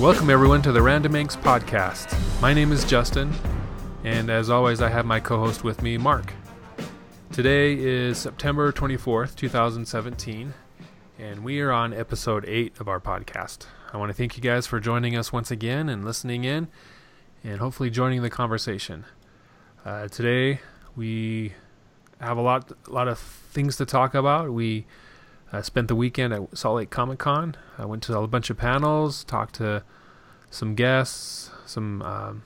welcome everyone to the Random Inks podcast. My name is Justin, and as always, I have my co host with me, Mark. Today is September 24th, 2017, and we are on episode 8 of our podcast. I want to thank you guys for joining us once again and listening in, and hopefully joining the conversation. Uh, today, we have a lot, a lot of things to talk about. We I spent the weekend at Salt Lake Comic Con. I went to a bunch of panels, talked to some guests, some um,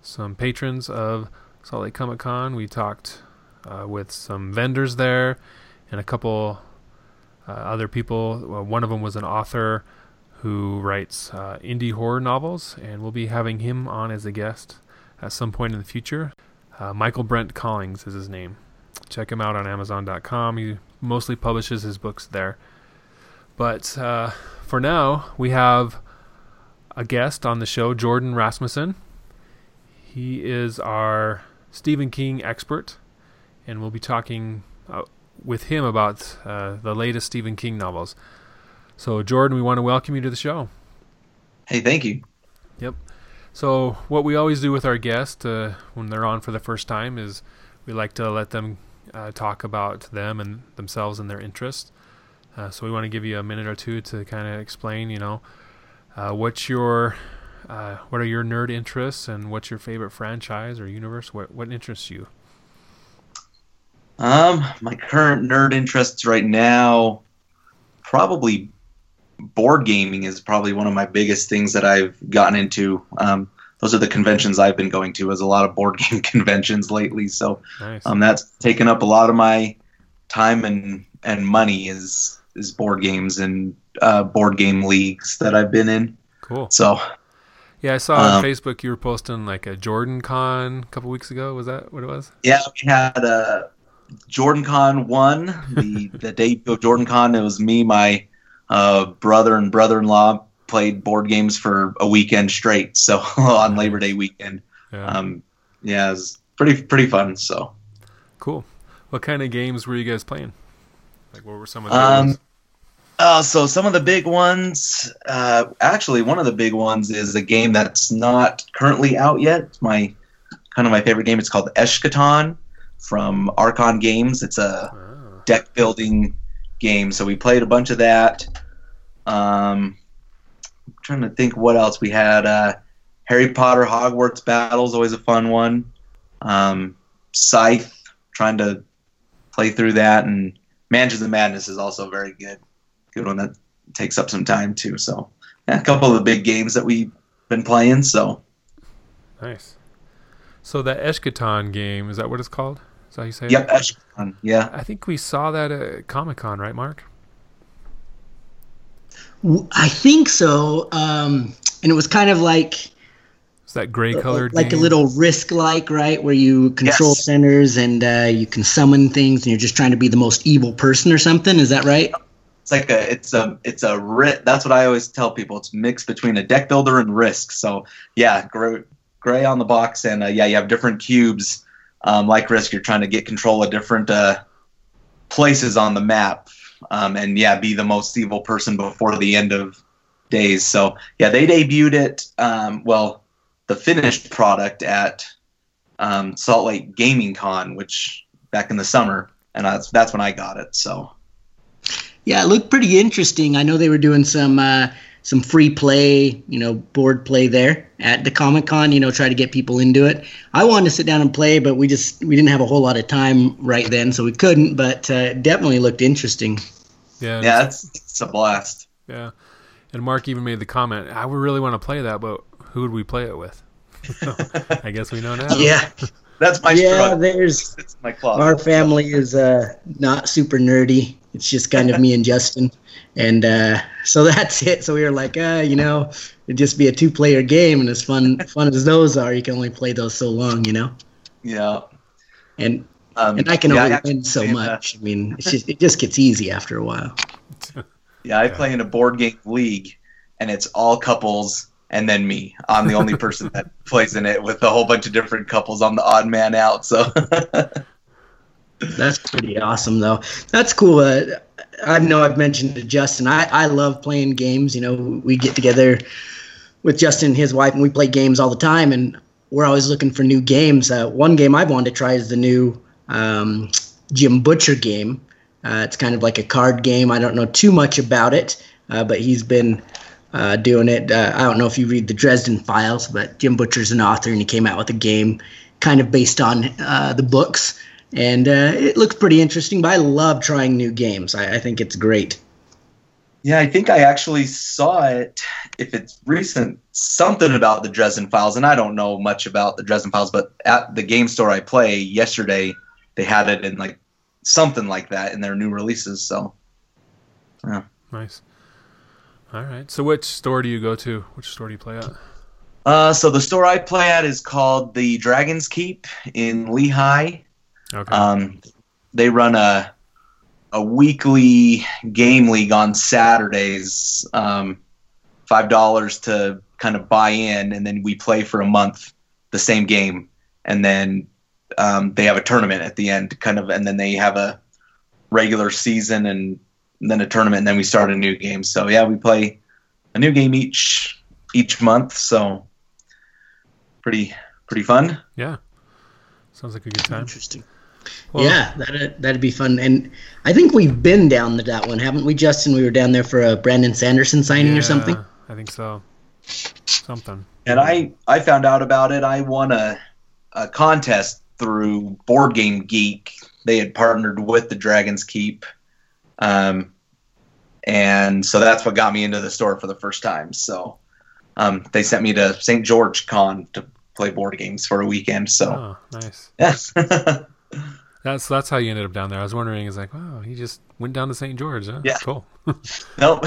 some patrons of Salt Lake Comic Con. We talked uh, with some vendors there and a couple uh, other people. Well, one of them was an author who writes uh, indie horror novels, and we'll be having him on as a guest at some point in the future. Uh, Michael Brent Collings is his name. Check him out on Amazon.com. He mostly publishes his books there. But uh, for now, we have a guest on the show, Jordan Rasmussen. He is our Stephen King expert, and we'll be talking uh, with him about uh, the latest Stephen King novels. So, Jordan, we want to welcome you to the show. Hey, thank you. Yep. So, what we always do with our guests uh, when they're on for the first time is we like to let them uh, talk about them and themselves and their interests. Uh, so we want to give you a minute or two to kind of explain, you know, uh, what's your, uh, what are your nerd interests and what's your favorite franchise or universe? What what interests you? Um, my current nerd interests right now, probably board gaming is probably one of my biggest things that I've gotten into. Um, those are the conventions I've been going to. As a lot of board game conventions lately, so nice. um, that's taken up a lot of my time and and money is is board games and uh, board game leagues that I've been in. Cool. So. Yeah, I saw on um, Facebook you were posting like a Jordan Con a couple weeks ago. Was that what it was? Yeah, we had a Jordan Con one, the the debut of Jordan Con. It was me, my uh, brother and brother in law played board games for a weekend straight. So on Labor Day weekend, yeah. Um, yeah, it was pretty pretty fun. So cool. What kind of games were you guys playing? Like, what were some of the um, uh, so some of the big ones, uh, actually, one of the big ones is a game that's not currently out yet. It's my kind of my favorite game. It's called Eschaton from Archon Games. It's a oh. deck building game. So we played a bunch of that. Um, trying to think what else we had. Uh, Harry Potter Hogwarts Battles always a fun one. Um, Scythe, trying to play through that, and Mansions of Madness is also very good. Good one that takes up some time too. So yeah, a couple of the big games that we've been playing. So nice. So that Eschaton game is that what it's called? Is that how you say yep, it? Eschaton. Yeah. I think we saw that at Comic Con, right, Mark? I think so. Um, and it was kind of like is that gray colored like game? a little risk like right where you control yes. centers and uh, you can summon things and you're just trying to be the most evil person or something is that right it's like a it's a it's a ri- that's what i always tell people it's mixed between a deck builder and risk so yeah gray, gray on the box and uh, yeah you have different cubes um, like risk you're trying to get control of different uh, places on the map um, and yeah, be the most evil person before the end of days. So yeah, they debuted it. Um, well, the finished product at um, Salt Lake Gaming Con, which back in the summer, and that's that's when I got it. So yeah, it looked pretty interesting. I know they were doing some. Uh, some free play, you know, board play there at the Comic Con, you know, try to get people into it. I wanted to sit down and play, but we just we didn't have a whole lot of time right then, so we couldn't. But uh, definitely looked interesting. Yeah, yeah, it's, it's a blast. Yeah, and Mark even made the comment, "I would really want to play that, but who would we play it with?" I guess we know now. Yeah. That's my yeah. Struggle. There's my our family is uh, not super nerdy. It's just kind of me and Justin, and uh, so that's it. So we were like, uh, you know, it'd just be a two-player game, and as fun fun as those are, you can only play those so long, you know. Yeah. And um, and I can yeah, only I win so much. I mean, it's just it just gets easy after a while. Yeah, I play in a board game league, and it's all couples, and then me. I'm the only person that plays in it with a whole bunch of different couples. I'm the odd man out. So that's pretty awesome, though. That's cool. Uh, I know I've mentioned to Justin. I I love playing games. You know, we get together with Justin and his wife, and we play games all the time, and we're always looking for new games. Uh, one game I've wanted to try is the new um, Jim Butcher game. Uh, it's kind of like a card game. I don't know too much about it, uh, but he's been uh, doing it. Uh, I don't know if you read the Dresden Files, but Jim Butcher's an author, and he came out with a game kind of based on uh, the books. And it looks pretty interesting, but I love trying new games. I, I think it's great. Yeah, I think I actually saw it. If it's recent, something about the Dresden Files, and I don't know much about the Dresden Files, but at the game store I play yesterday, they had it in like something like that in their new releases. So, yeah, nice. All right. So, which store do you go to? Which store do you play at? Uh, so the store I play at is called the Dragon's Keep in Lehi. Okay. Um, they run a a weekly game league on Saturdays. Um, Five dollars to kind of buy in, and then we play for a month the same game, and then um, they have a tournament at the end, kind of, and then they have a regular season and then a tournament, and then we start a new game. So yeah, we play a new game each each month. So pretty pretty fun. Yeah, sounds like a good time. Interesting. Well, yeah, that'd, that'd be fun. And I think we've been down to that one, haven't we, Justin? We were down there for a Brandon Sanderson signing yeah, or something. I think so. Something. And I, I found out about it. I won a, a contest through Board Game Geek. They had partnered with the Dragon's Keep. Um, and so that's what got me into the store for the first time. So um, they sent me to St. George Con to play board games for a weekend. So oh, nice. Yes. That's that's how you ended up down there. I was wondering, is like, wow, he just went down to St. George. Huh? Yeah, cool. nope.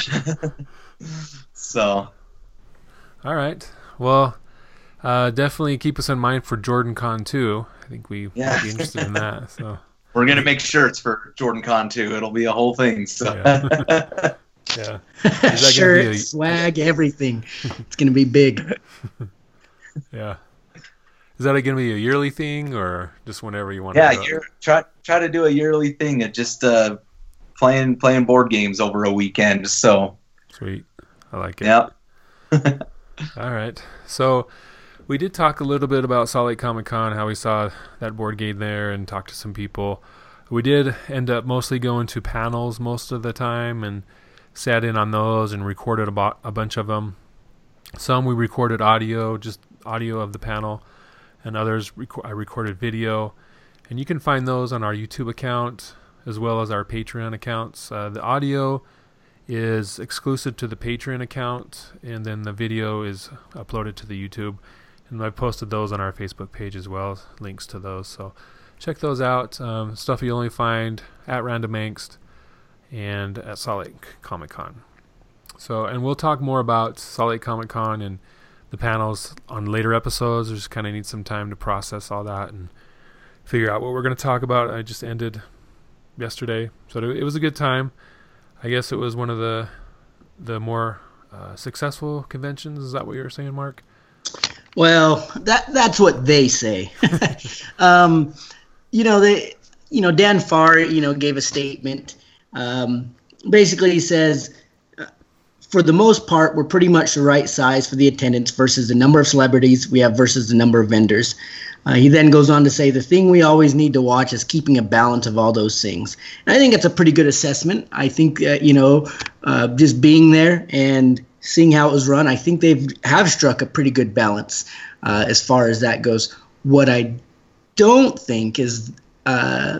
so, all right. Well, uh, definitely keep us in mind for Jordan Con too. I think we yeah. might be interested in that. So we're gonna make shirts for Jordan Con too. It'll be a whole thing. So. Yeah. yeah. Shirt, a... swag, everything. It's gonna be big. yeah. Is that going to be a yearly thing or just whenever you want? Yeah, to year, try try to do a yearly thing of just uh, playing playing board games over a weekend. So sweet, I like it. Yeah. All right, so we did talk a little bit about Salt Lake Comic Con, how we saw that board game there, and talked to some people. We did end up mostly going to panels most of the time and sat in on those and recorded a, a bunch of them. Some we recorded audio, just audio of the panel and others rec- I recorded video. And you can find those on our YouTube account as well as our Patreon accounts. Uh, the audio is exclusive to the Patreon account, and then the video is uploaded to the YouTube. And I posted those on our Facebook page as well, links to those. So check those out. Um, stuff you only find at Random Angst and at Salt Lake Comic Con. So, and we'll talk more about Salt Lake Comic Con and the panels on later episodes. I just kind of need some time to process all that and figure out what we're going to talk about. I just ended yesterday, so it was a good time. I guess it was one of the the more uh, successful conventions. Is that what you were saying, Mark? Well, that that's what they say. um, you know, they, you know, Dan Farr, you know, gave a statement. Um, basically, he says for the most part, we're pretty much the right size for the attendance versus the number of celebrities we have versus the number of vendors. Uh, he then goes on to say the thing we always need to watch is keeping a balance of all those things. And I think it's a pretty good assessment. I think uh, you know, uh, just being there and seeing how it was run, I think they've have struck a pretty good balance uh, as far as that goes. What I don't think is uh,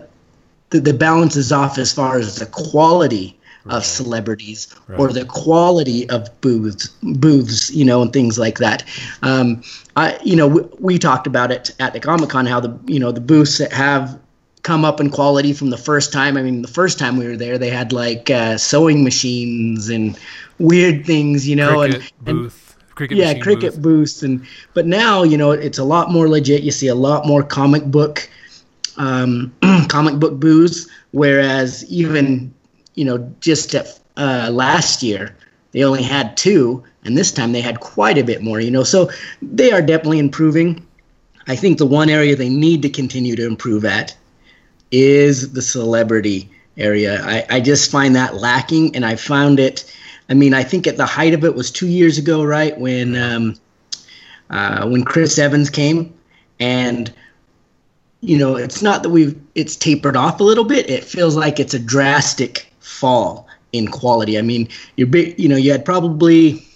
the, the balance is off as far as the quality of celebrities right. or the quality of booths, booths, you know, and things like that. Um, I, you know, we, we talked about it at the Comic Con how the, you know, the booths that have come up in quality from the first time. I mean, the first time we were there, they had like uh, sewing machines and weird things, you know, Cricut and, booth. Cricut yeah, Cricut booth. booths, and but now you know it's a lot more legit. You see a lot more comic book, um, comic book booths, whereas even you know, just at, uh, last year they only had two, and this time they had quite a bit more. You know, so they are definitely improving. I think the one area they need to continue to improve at is the celebrity area. I, I just find that lacking, and I found it I mean, I think at the height of it was two years ago, right when um, uh, when Chris Evans came, and you know, it's not that we've it's tapered off a little bit. It feels like it's a drastic fall in quality. I mean, you're big, you know, you had probably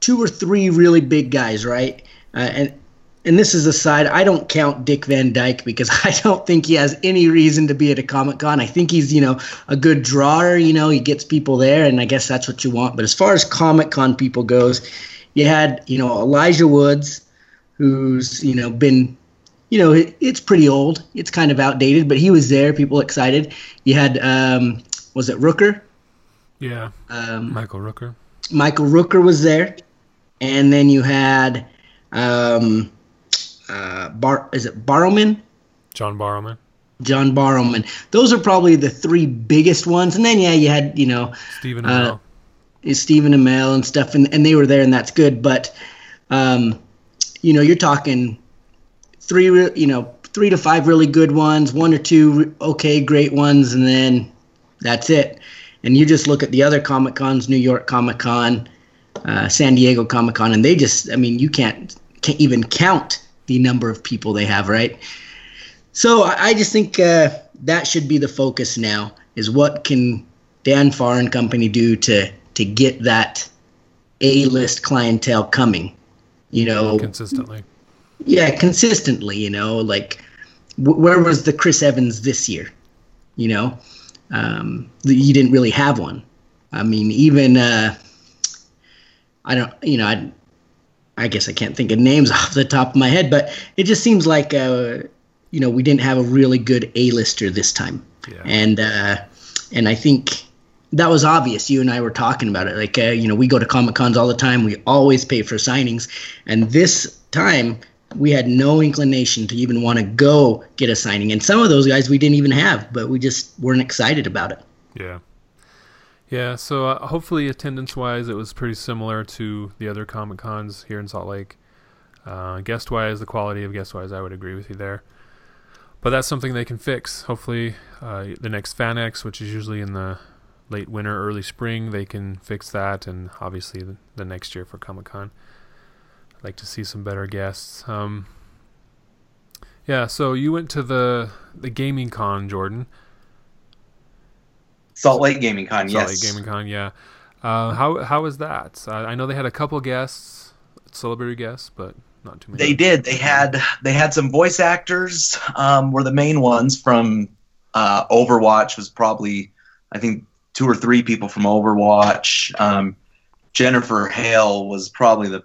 two or three really big guys, right? Uh, and and this is a side I don't count Dick Van Dyke because I don't think he has any reason to be at a Comic Con. I think he's you know a good drawer. You know he gets people there, and I guess that's what you want. But as far as Comic Con people goes, you had you know Elijah Woods, who's you know been you know it, it's pretty old. It's kind of outdated, but he was there. People excited. You had um, was it Rooker? Yeah, Um, Michael Rooker. Michael Rooker was there, and then you had um, uh, Bar is it Barrowman? John Barrowman. John Barrowman. Those are probably the three biggest ones, and then yeah, you had you know Stephen Uh, Amell. Stephen Amell and stuff, and, and they were there, and that's good. But um, you know, you're talking three, you know, three to five really good ones, one or two okay, great ones, and then that's it. And you just look at the other Comic Cons, New York Comic Con, uh, San Diego Comic Con, and they just, I mean, you can't can't even count the number of people they have, right? So I, just think uh, that should be the focus now: is what can Dan Farr and company do to to get that A list clientele coming? You know, consistently. yeah, consistently. You know, like wh- where was the Chris Evans this year? You know, um, you didn't really have one. I mean, even uh, I don't. You know, I I guess I can't think of names off the top of my head, but it just seems like uh, you know we didn't have a really good A lister this time, Yeah. and uh, and I think that was obvious. You and I were talking about it. Like uh, you know, we go to comic cons all the time. We always pay for signings, and this time we had no inclination to even want to go get a signing. And some of those guys we didn't even have, but we just weren't excited about it. Yeah. Yeah, so uh, hopefully attendance wise it was pretty similar to the other Comic Cons here in Salt Lake. Uh, guest wise, the quality of guest wise, I would agree with you there. But that's something they can fix. Hopefully, uh, the next FanX, which is usually in the late winter, early spring, they can fix that, and obviously the, next year for Comic Con. I'd like to see some better guests. Um, yeah, so you went to the the gaming con, Jordan. Salt Lake Gaming Con, yes. Salt yes. Lake Gaming Con, yeah. Uh, how how was that? Uh, I know they had a couple guests, celebrity guests, but not too many. They did. They had they had some voice actors. Um, were the main ones from uh, Overwatch. Was probably I think two or three people from Overwatch. Um, Jennifer Hale was probably the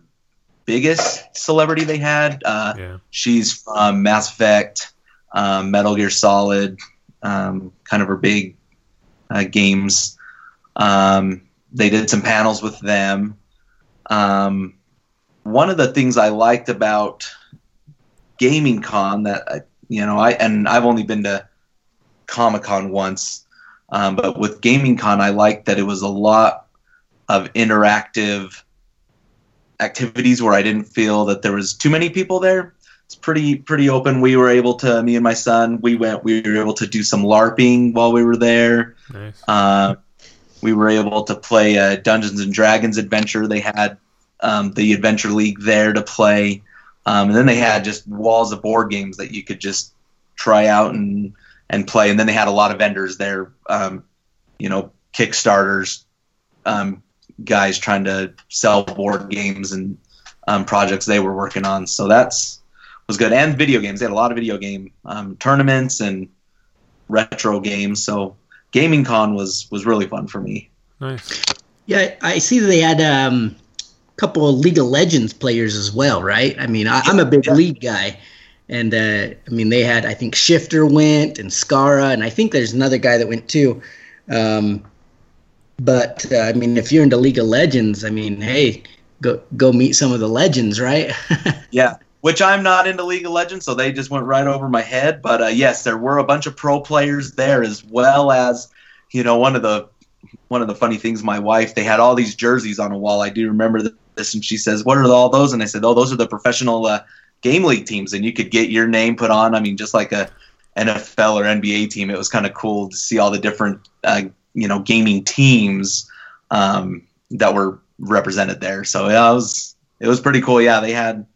biggest celebrity they had. Uh, Yeah, she's from Mass Effect, um, Metal Gear Solid, um, kind of her big uh, games. Um, they did some panels with them. Um, one of the things I liked about Gaming Con that I, you know I and I've only been to Comic Con once, um, but with Gaming Con I liked that it was a lot of interactive activities where I didn't feel that there was too many people there. It's pretty pretty open. We were able to me and my son we went we were able to do some LARPing while we were there. nice. Uh, we were able to play a Dungeons and Dragons adventure. They had um, the Adventure League there to play, um, and then they had just walls of board games that you could just try out and and play. And then they had a lot of vendors there, um, you know, Kickstarters, um, guys trying to sell board games and um, projects they were working on. So that's was good. And video games. They had a lot of video game um, tournaments and retro games. So Gaming Con was was really fun for me. Nice. Yeah, I see that they had um, a couple of League of Legends players as well, right? I mean, I, I'm a big Yeah. League guy, and uh, I mean they had I think Shiphtur went and Scarra, and I think there's another guy that went too. Um, but uh, I mean, if you're into League of Legends, I mean, hey, go go meet some of the legends, right? Yeah, which I'm not into League of Legends, so they just went right over my head. But uh, yes, there were a bunch of pro players there, as well as you know one of the one of the funny things. My wife, they had all these jerseys on a wall. I do remember this, and she says, "What are all those?" And I said, "Oh, those are the professional uh, game league teams, and you could get your name put on. I mean, just like a NFL or NBA team. It was kind of cool to see all the different uh, you know gaming teams." um, that were represented there. So yeah, it was it was pretty cool. Yeah, they had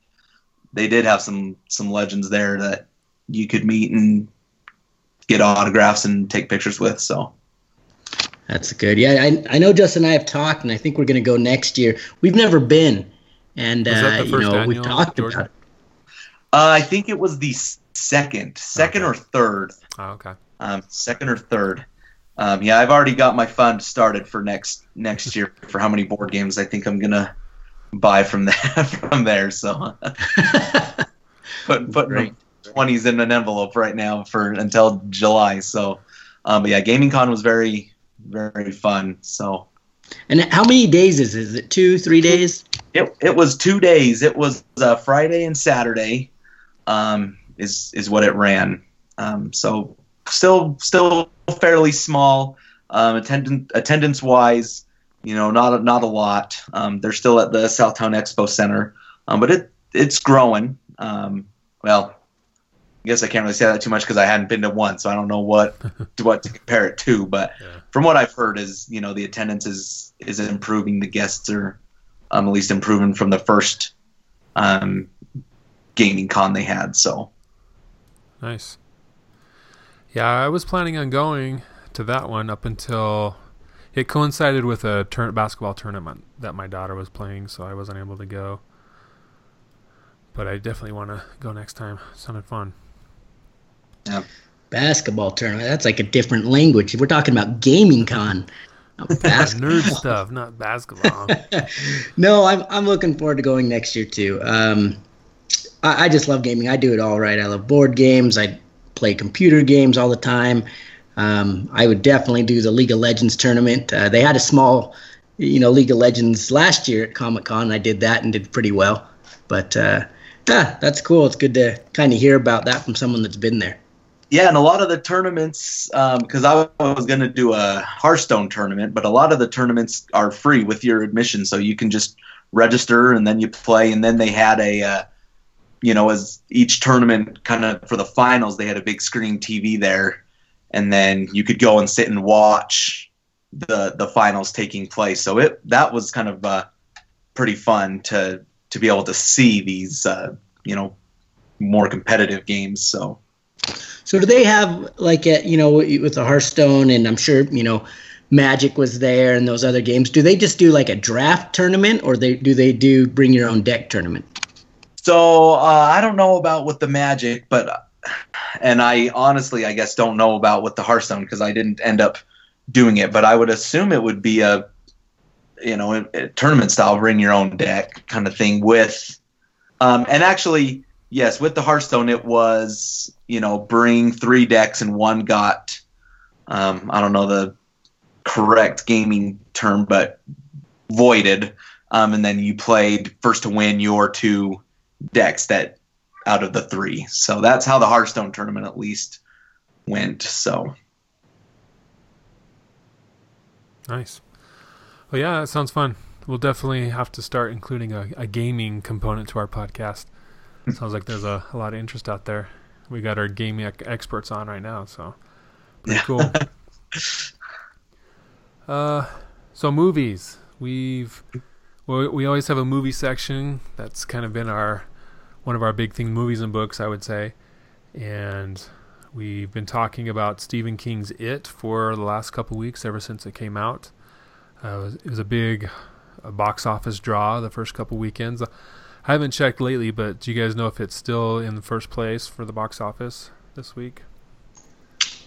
they did have some some legends there that you could meet and get autographs and take pictures with. So that's good. Yeah, I, I know Justin and I have talked, and I think we're going to go next year. We've never been, and uh, you know we've talked Georgia? about it. Uh, I think it was the second, second okay. or third. Oh, okay. Um, second or third. Um, yeah, I've already got my fund started for next next year for how many board games I think I'm gonna buy from there from there. So put putting twenties in an envelope right now for until July. So, um, but yeah, Gaming Con was very very fun. So, and how many days is it? Is it two, three days? It it was two days. It was uh, Friday and Saturday. Um, is is what it ran. Um, so still still fairly small. Um, attendance attendance wise, you know, not not a lot. Um, they're still at the Southtown Expo Center, um, but it it's growing. Um, well, I guess I can't really say that too much because I hadn't been to one, so I don't know what what to compare it to. But yeah. from what I've heard, is you know the attendance is is improving. The guests are um, at least improving from the first um, gaming con they had. So nice. Yeah, I was planning on going to that one up until it coincided with a turn- basketball tournament that my daughter was playing, so I wasn't able to go. But I definitely want to go next time. It sounded fun. Yeah. Basketball tournament. That's like a different language. We're talking about gaming con. Nerd stuff, not basketball. no, I'm I'm looking forward to going next year too. Um, I, I, just love gaming. I do it all right. I love board games. I play computer games all the time. Um, I would definitely do the League of Legends tournament. Uh, they had a small, you know, League of Legends last year at Comic Con. I did that and did pretty well. But uh, yeah, that's cool. It's good to kind of hear about that from someone that's been there. Yeah, and a lot of the tournaments, because um, I was going to do a Hearthstone tournament, but a lot of the tournaments are free with your admission, so you can just register and then you play. And then they had a, uh, you know, as each tournament kind of for the finals, they had a big screen TV there, and then you could go and sit and watch the the finals taking place. So it that was kind of uh, pretty fun to to be able to see these, uh, you know, more competitive games. So. So do they have like a, you know with the Hearthstone and I'm sure you know Magic was there and those other games. Do they just do like a draft tournament or they do they do bring your own deck tournament? So uh, I don't know about with the Magic, but and I honestly I guess don't know about with the Hearthstone because I didn't end up doing it. But I would assume it would be a you know a, a tournament style bring your own deck kind of thing with um, and actually yes, with the Hearthstone, it was you know bring three decks and one got um, I don't know the correct gaming term, but voided, um, and then you played first to win your two decks that out of the three. So that's how the Hearthstone tournament at least went. So nice. Well, yeah, that sounds fun. We'll definitely have to start including a, a gaming component to our podcast. Sounds like there's a, a, lot of interest out there. We got our gaming experts on right now, so pretty yeah. cool. uh, so movies. We've well, we always have a movie section. That's kind of been our one of our big thing movies and books, I would say. And we've been talking about Stephen King's It for the last couple weeks, ever since it came out. Uh, it, was, it was a big a box office draw the first couple weekends. I haven't checked lately, but do you guys know if it's still in the first place for the box office this week?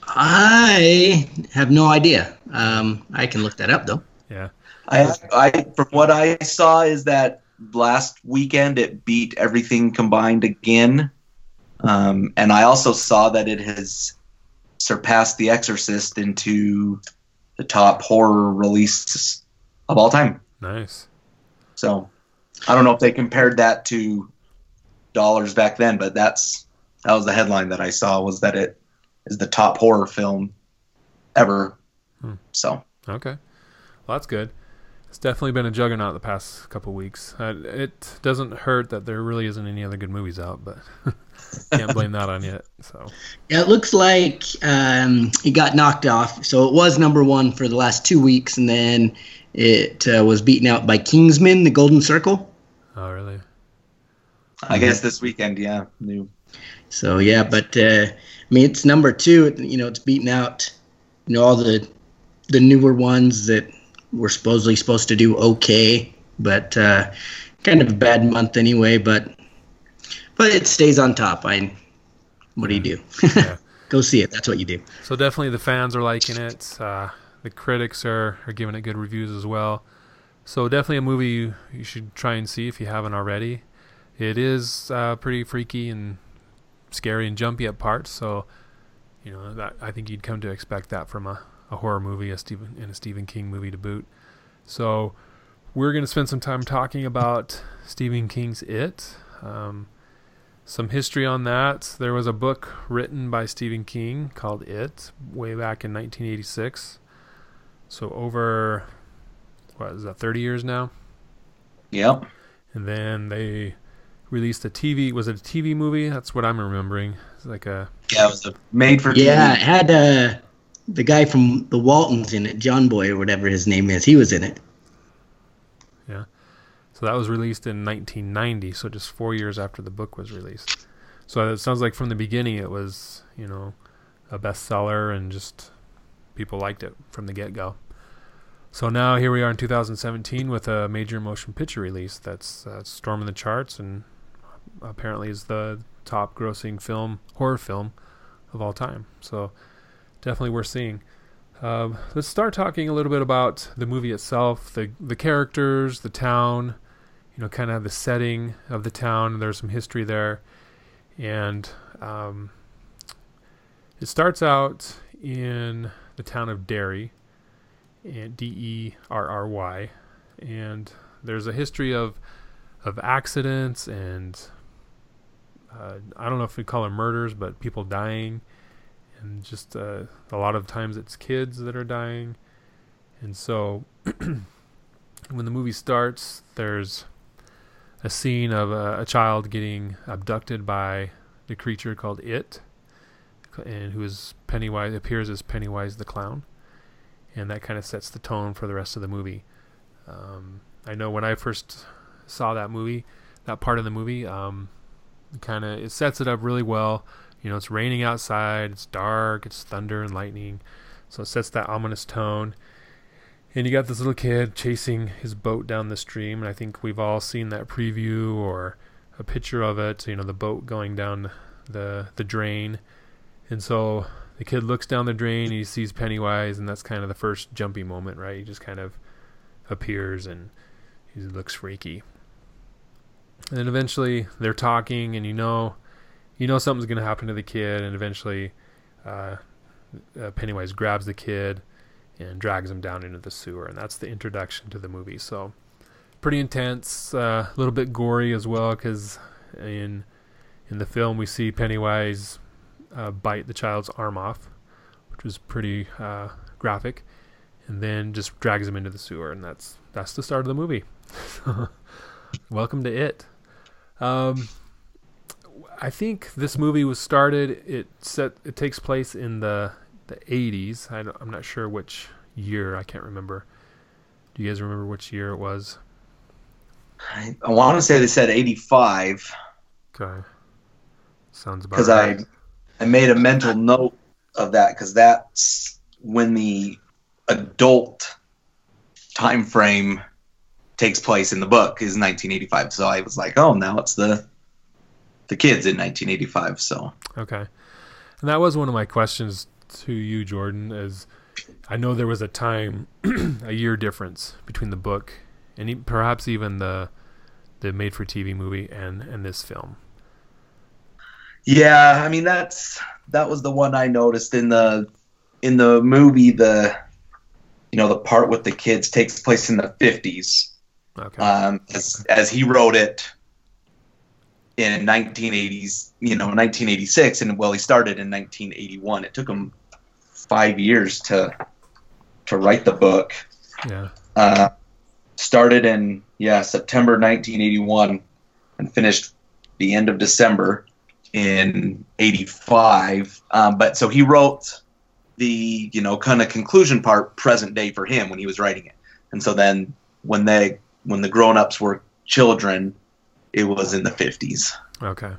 I have no idea. Um, I can look that up though. Yeah. I, I from what I saw is that last weekend it beat everything combined again, um, and I also saw that it has surpassed The Exorcist into the top horror release of all time. Nice. So I don't know if they compared that to dollars back then, but that's that was the headline that I saw was that it is the top horror film ever. Hmm. So okay, well that's good. It's definitely been a juggernaut the past couple weeks. Uh, it doesn't hurt that there really isn't any other good movies out, but can't blame that on it. So yeah, it looks like um, it got knocked off. So it was number one for the last two weeks, and then it uh, was beaten out by Kingsman: The Golden Circle. Oh, really? I guess this weekend, yeah, new. So yeah, but uh, I mean, it's number two. You know, it's beaten out. You know, all the the newer ones that were supposedly supposed to do okay, but uh, kind of a bad month anyway. But but it stays on top. I what do you do? Yeah. Go see it. That's what you do. So definitely the fans are liking it. Uh, the critics are, are giving it good reviews as well. So definitely a movie you, you should try and see if you haven't already. It is uh, pretty freaky and scary and jumpy at parts. So you know that I think you'd come to expect that from a, a horror movie, a Stephen and a Stephen King movie to boot. So we're going to spend some time talking about Stephen King's It. Um, some history on that. There was a book written by Stephen King called It way back in 1986. So over what is that 30 years now? Yep. And then they released a TV was it a TV movie? That's what I'm remembering. It's like a Yeah, it was a made for Yeah, it had uh, the guy from the Waltons in it, John Boy or whatever his name is. He was in it. Yeah. So that was released in 1990, so just 4 years after the book was released. So it sounds like from the beginning it was, you know, a bestseller and just people liked it from the get-go. So now here we are in 2017 with a major motion picture release that's uh, storming the charts and apparently is the top grossing film horror film of all time. So definitely worth seeing. Um, let's start talking a little bit about the movie itself, the the characters, the town, you know, kind of the setting of the town. There's some history there, and um, it starts out in the town of Derry, and D E R R Y, and there's a history of of accidents and uh, I don't know if we call them murders, but people dying, and just uh, a lot of times it's kids that are dying, and so when the movie starts, there's a scene of a, a child getting abducted by the creature called It, and who is Pennywise appears as Pennywise the clown, and that kind of sets the tone for the rest of the movie. Um, I know when I first saw that movie, that part of the movie, um, kind of it sets it up really well. You know, it's raining outside, it's dark, it's thunder and lightning, so it sets that ominous tone. And you got this little kid chasing his boat down the stream, and I think we've all seen that preview or a picture of it. You know, the boat going down the the drain, and so the kid looks down the drain, and he sees Pennywise, and that's kind of the first jumpy moment, right? He just kind of appears and he looks freaky. And then eventually they're talking, and you know, you know something's gonna happen to the kid, and eventually, uh, uh, Pennywise grabs the kid and drags him down into the sewer, and that's the introduction to the movie. So, pretty intense, uh, a little bit gory as well, because in in the film we see Pennywise uh, bite the child's arm off, which was pretty uh, graphic, and then just drags him into the sewer, and that's that's the start of the movie. Welcome to it. Um, I think this movie was started. It set. It takes place in the the 80s. I am not sure which year. I can't remember. Do you guys remember which year it was? I, I want to say they said 85 Okay. Sounds about because right. I I made a mental note of that because that's when the adult time frame takes place in the book is 1985. So I was like, oh, now it's the the kids in 1985. So Okay. And that was one of my questions to you, Jordan, is I know there was a time, a year difference between the book and perhaps even the the made for TV movie and, and this film. yeah, I mean that's that was the one I noticed in the in the movie. The you know the part with the kids takes place in the 50s. Okay. um, as as he wrote it in 1980s, you know, 1986, and well, he started in 1981. It took him five years to to write the book. yeah. Uh, started in yeah September 1981 and finished the end of December in 85. Um, but so he wrote the you know kind of conclusion part present day for him when he was writing it and so then when they when the grown-ups were children, it was in the 50s. Okay.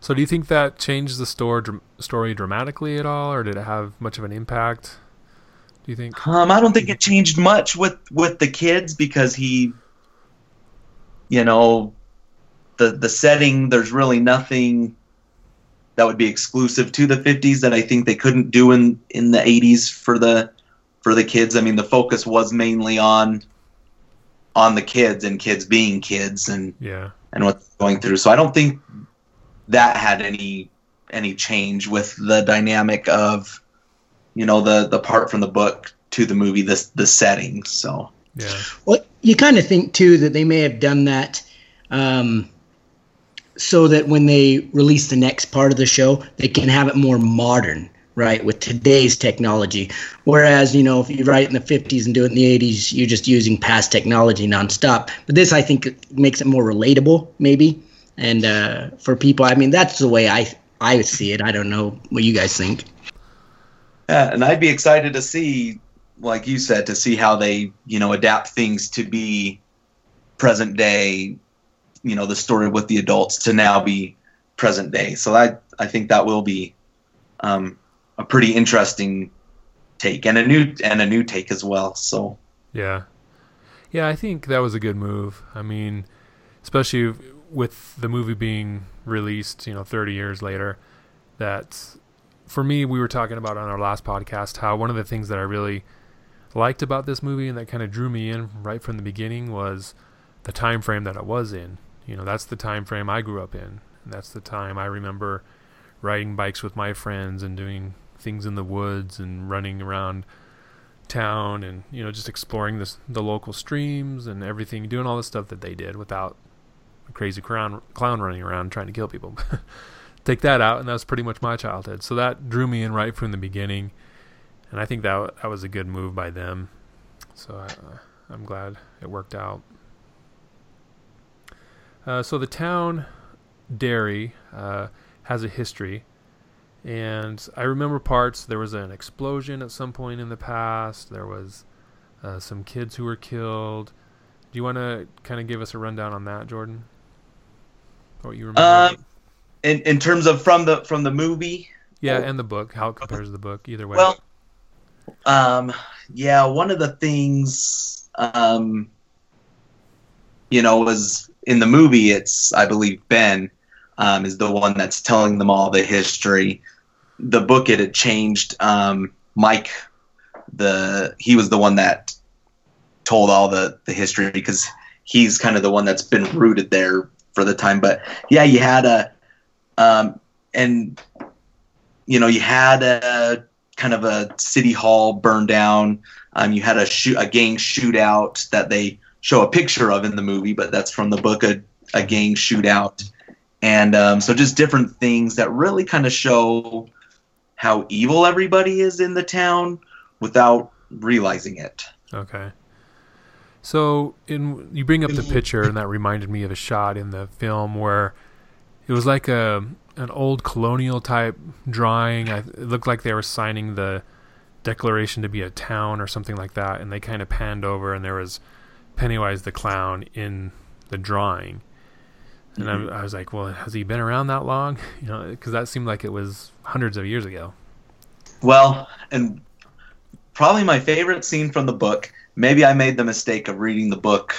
So do you think that changed the story story dramatically at all, or did it have much of an impact? Do you think? Um, I don't think it changed much with with the kids because he, you know, the the setting. There's really nothing that would be exclusive to the 50s that I think they couldn't do in in the 80s for the for the kids. I mean, the focus was mainly on on the kids and kids being kids and yeah and what's going through. So I don't think that had any any change with the dynamic of you know the the part from the book to the movie this the setting so. Yeah. Well you kind of think too that they may have done that um, so that when they release the next part of the show they can have it more modern right with today's technology. Whereas you know if you write in the 50s and do it in the 80s you're just using past technology nonstop. But this i think makes it more relatable maybe. And uh, for people i mean that's the way i i see it. I don't know what you guys think. Yeah and i'd be excited to see like you said to see how they you know adapt things to be present day you know the story with the adults to now be present day. So i i think that will be um, a pretty interesting take and a new and a new take as well so yeah yeah i think that was a good move i mean especially with the movie being released, you know, 30 years later, that for me, we were talking about on our last podcast how one of the things that I really liked about this movie and that kind of drew me in right from the beginning was the time frame that it was in. You know, that's the time frame I grew up in. And that's the time I remember riding bikes with my friends and doing things in the woods and running around town and you know just exploring this the local streams and everything doing all the stuff that they did without a crazy clown clown running around trying to kill people. Take that out, and that was pretty much my childhood. So that drew me in right from the beginning, and I think that that was a good move by them. So I, uh, I'm glad it worked out. Uh, so the town, Derry, uh, has a history, and I remember parts. There was an explosion at some point in the past. There was uh, some kids who were killed. Do you want to kind of give us a rundown on that, Jordan? What you remember? Um, in in terms of from the from the movie. Yeah, and the book, how it compares to the book, either way. Well, um, yeah, one of the things, um, you know, was in the movie. It's I believe Ben um, is the one that's telling them all the history. The book it had changed. Um, Mike, the he was the one that told all the the history because he's kind of the one that's been rooted there for the time. But yeah, you had a, um, and you know, you had a kind of a city hall burn down. Um, you had a shoot, a gang shootout that they show a picture of in the movie, but that's from the book, a, a gang shootout. And um, so just different things that really kind of show how evil everybody is in the town without realizing it. Okay. So, in you bring up the picture, and that reminded me of a shot in the film where it was like a an old colonial type drawing. I, it looked like they were signing the declaration to be a town or something like that, and they kind of panned over, and there was Pennywise the clown in the drawing. And mm-hmm. I, I was like, well, has he been around that long? You know, because that seemed like it was hundreds of years ago. Well, and probably my favorite scene from the book maybe I made the mistake of reading the book.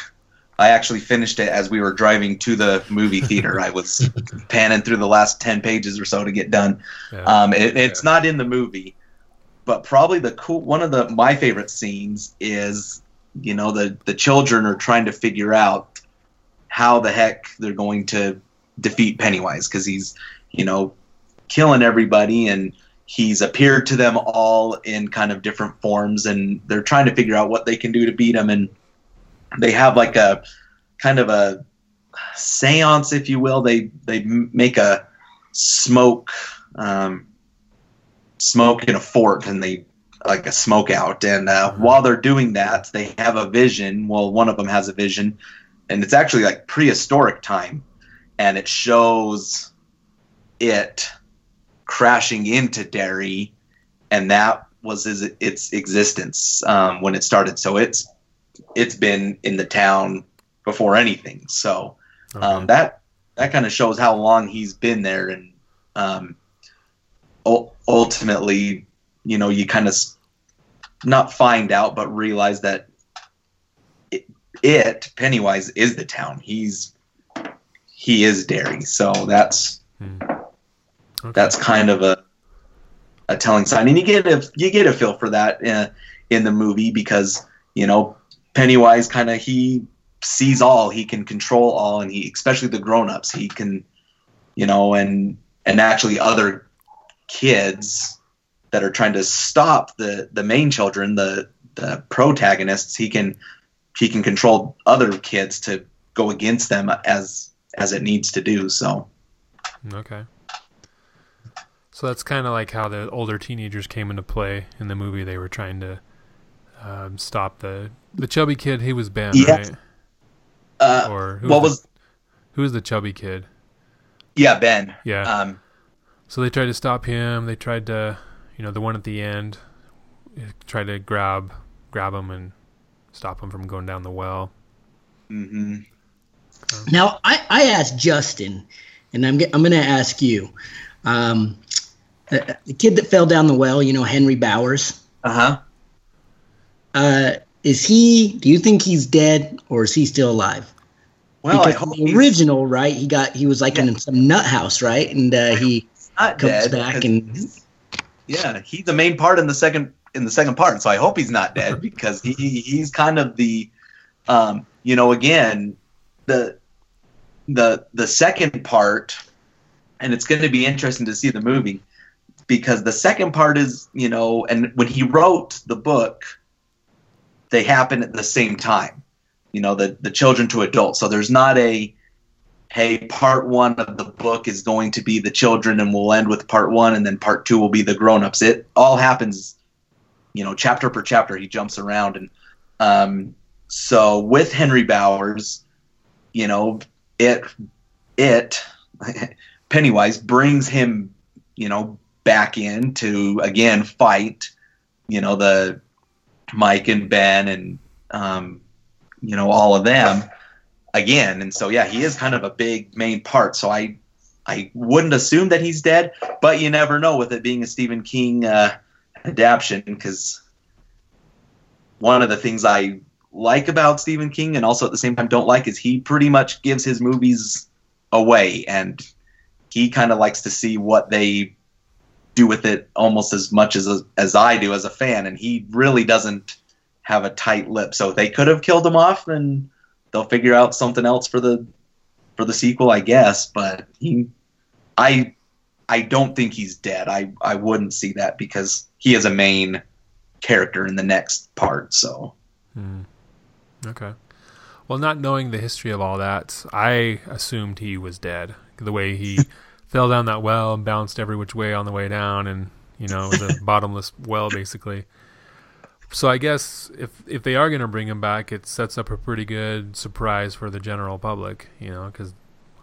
I actually finished it as we were driving to the movie theater. I was panning through the last ten pages or so to get done. Yeah. Um, it, it's yeah. not in the movie, but probably the cool one of the my favorite scenes is you know the the children are trying to figure out how the heck they're going to defeat Pennywise because he's you know killing everybody and he's appeared to them all in kind of different forms and they're trying to figure out what they can do to beat him and they have like a kind of a seance if you will. They they make a smoke um, smoke in a fort and they like a smoke out and uh, while they're doing that they have a vision. Well one of them has a vision and it's actually like prehistoric time and it shows it crashing into Derry, and that was his, its existence um, when it started. So it's it's been in the town before anything. So Okay. um, that that kind of shows how long he's been there, and um, ul- ultimately, you know, you kind of not find out, but realize that it, Pennywise is the town. He's he is Derry, so that's Hmm. Okay. that's kind of a a telling sign, and you get a you get a feel for that uh, in the movie because you know Pennywise kind of he sees all, he can control all, and he especially the grown ups, he can you know, and and actually other kids that are trying to stop the the main children, the the protagonists, he can he can control other kids to go against them as as it needs to do. So Okay. So that's kind of like how the older teenagers came into play in the movie. They were trying to um, stop the the chubby kid. He was Ben, Yeah. right? uh, Or who what was was the, who was the chubby kid? yeah Ben Yeah. um, so they tried to stop him. They tried to, you know, the one at the end, eh, tried to grab grab him and stop him from going down the well. Mm-hmm. Now, I, I asked Justin, and I'm, I'm going to ask you. Um, the, the kid that fell down the well, you know, Henry Bowers, Uh-huh. uh, is he, do you think he's dead or is he still alive? Well, I because hope in the he's original, right, he got, he was like in some nut house, right? And uh, he comes dead. back and, yeah, he's the main part in the second in the second part. So I hope he's not dead because he he's kind of the, um, you know, again, the the the second part, and it's going to be interesting to see the movie because the second part is you know, and when he wrote the book, they happen at the same time. You know, the the children to adults. So there's not a hey, part one of the book is going to be the children and we'll end with part one and then part two will be the grown-ups. It all happens, you know, chapter per chapter. He jumps around. And um, so with Henry Bowers, you know, it, it, Pennywise brings him, you know, back in to again fight, you know, the Mike and Ben and, um, you know, all of them again. And so yeah, he is kind of a big main part. So I I wouldn't assume that he's dead, but you never know with it being a Stephen King uh, adaptation because one of the things I like about Stephen King and also at the same time don't like is he pretty much gives his movies away and he kind of likes to see what they do with it almost as much as as I do as a fan and he really doesn't have a tight lip so they could have killed him off then they'll figure out something else for the for the sequel, I guess. But he, I, I don't think he's dead. I I wouldn't see that because he is a main character in the next part. So Hmm. Okay. Well, not knowing the history of all that, I assumed he was dead. The way he fell down that well and bounced every which way on the way down, and you know, it was a bottomless well basically. So I guess if if they are going to bring him back, it sets up a pretty good surprise for the general public, you know, because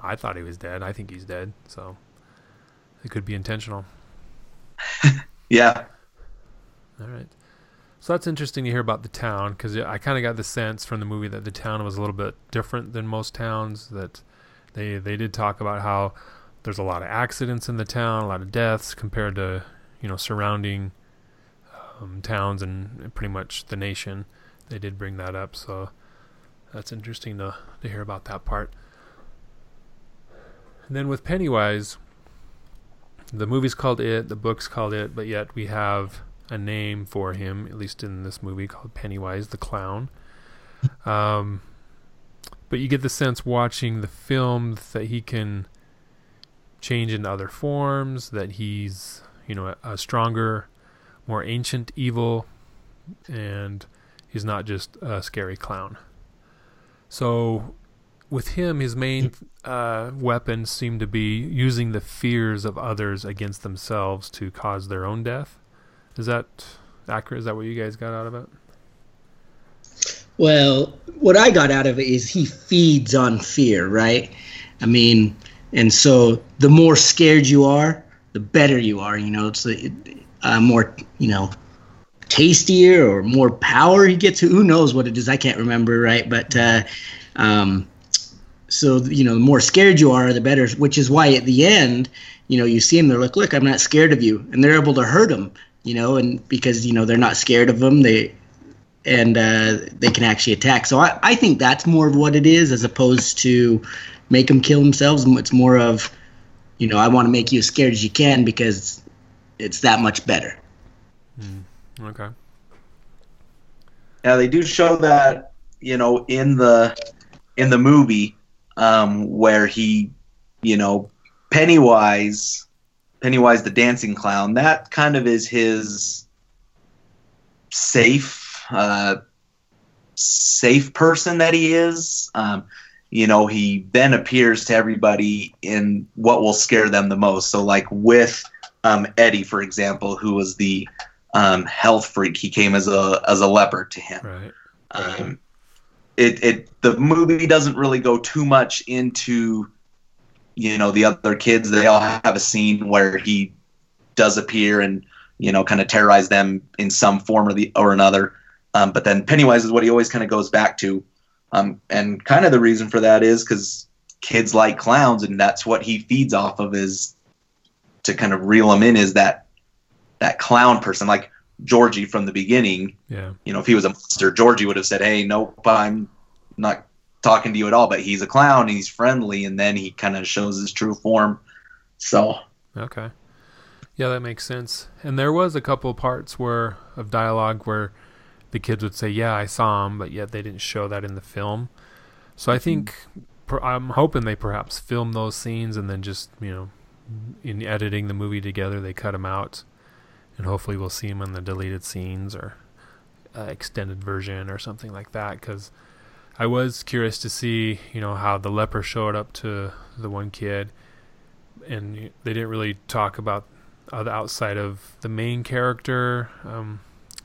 I thought he was dead. I think he's dead, so it could be intentional. yeah, All right. So that's interesting to hear about the town because I kind of got the sense from the movie that the town was a little bit different than most towns. That they they did talk about how there's a lot of accidents in the town, a lot of deaths compared to you know surrounding um, towns and pretty much the nation. They did bring that up, so that's interesting to to hear about that part. And then with Pennywise, the movie's called It, the book's called It, but yet we have a name for him, at least in this movie, called Pennywise the Clown. Um, but you get the sense watching the film that he can change into other forms, that he's, you know, a, a stronger, more ancient evil, and he's not just a scary clown. So, with him, his main uh, weapons seem to be using the fears of others against themselves to cause their own death. Is that accurate? Is that what you guys got out of it? Well, what I got out of it is he feeds on fear, right? I mean, and so the more scared you are, the better you are. You know, it's the uh, more you know tastier or more power he gets. Who knows what it is? I can't remember, right? But uh, um, so you know, the more scared you are, the better. Which is why at the end, you know, you see them They're like, "Look, I'm not scared of you," and they're able to hurt him. You know, and because you know they're not scared of them they and uh, they can actually attack. So I, I think that's more of what it is, as opposed to make them kill themselves. It's more of, you know, I want to make you as scared as you can because it's that much better. Mm, okay. Yeah, they do show that you know in the in the movie um, where he, you know, Pennywise, Pennywise the dancing clown. That kind of is his safe, uh, safe person that he is. Um, you know, he then appears to everybody in what will scare them the most. So, like with um, Eddie, for example, who was the um, health freak, he came as a as a leper to him. Right. Um, it it the movie doesn't really go too much into you know the other kids. They all have a scene where he does appear and you know kind of terrorize them in some form or the or another. Um, but then Pennywise is what he always kind of goes back to, um, and kind of the reason for that is because kids like clowns, and that's what he feeds off of is to kind of reel them in is that that clown person like Georgie from the beginning. Yeah. You know, if he was a monster, Georgie would have said, "Hey, nope, I'm not talking to you at all." But he's a clown, he's friendly, and then he kind of shows his true form. So Okay. Yeah, that makes sense. And there was a couple parts where of dialogue where the kids would say, "Yeah, I saw him," but yet they didn't show that in the film. So I mm-hmm. think per- I'm hoping they perhaps film those scenes and then just you know, in editing the movie together, they cut them out, and hopefully we'll see him in the deleted scenes or uh, extended version or something like that. Because I was curious to see you know how the leper showed up to the one kid, and they didn't really talk about uh, the outside of the main character. Um,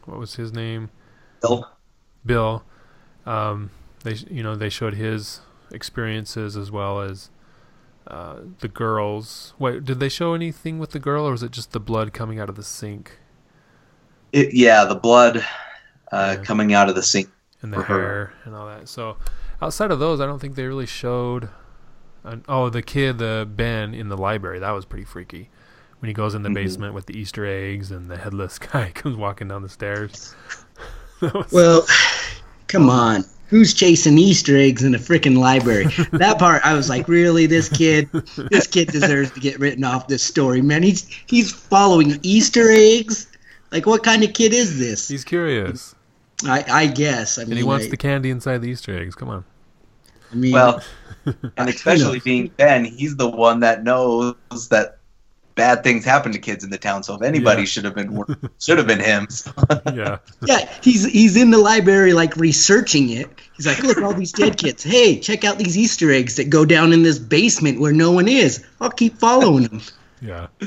what was his name? Bill, Bill. Um, they sh- you know they showed his experiences as well as uh, the girls. Wait, did they show anything with the girl, or was it just the blood coming out of the sink it, yeah, the blood uh, Yeah. coming out of the sink. and the For her. hair and all that? So outside of those, I don't think they really showed. An, oh, the kid, the Ben in the library, that was pretty freaky. When he goes in the Mhm. basement with the Easter eggs and the headless guy comes walking down the stairs. Was- Well, come on. Who's chasing Easter eggs in a freaking library? that part, I was like, really? This kid, this kid deserves to get written off this story, man. He's he's following Easter eggs. Like, what kind of kid is this? he's curious. I, I guess. I mean, And he wants I, the candy inside the Easter eggs. Come on. I mean, Well, and especially being Ben, he's the one that knows that bad things happen to kids in the town. So if anybody Yeah. should have been should have been him. Yeah. yeah, he's he's in the library like researching it. He's like, look, all these dead kids. Hey, check out these Easter eggs that go down in this basement where no one is. I'll keep following them. Yeah.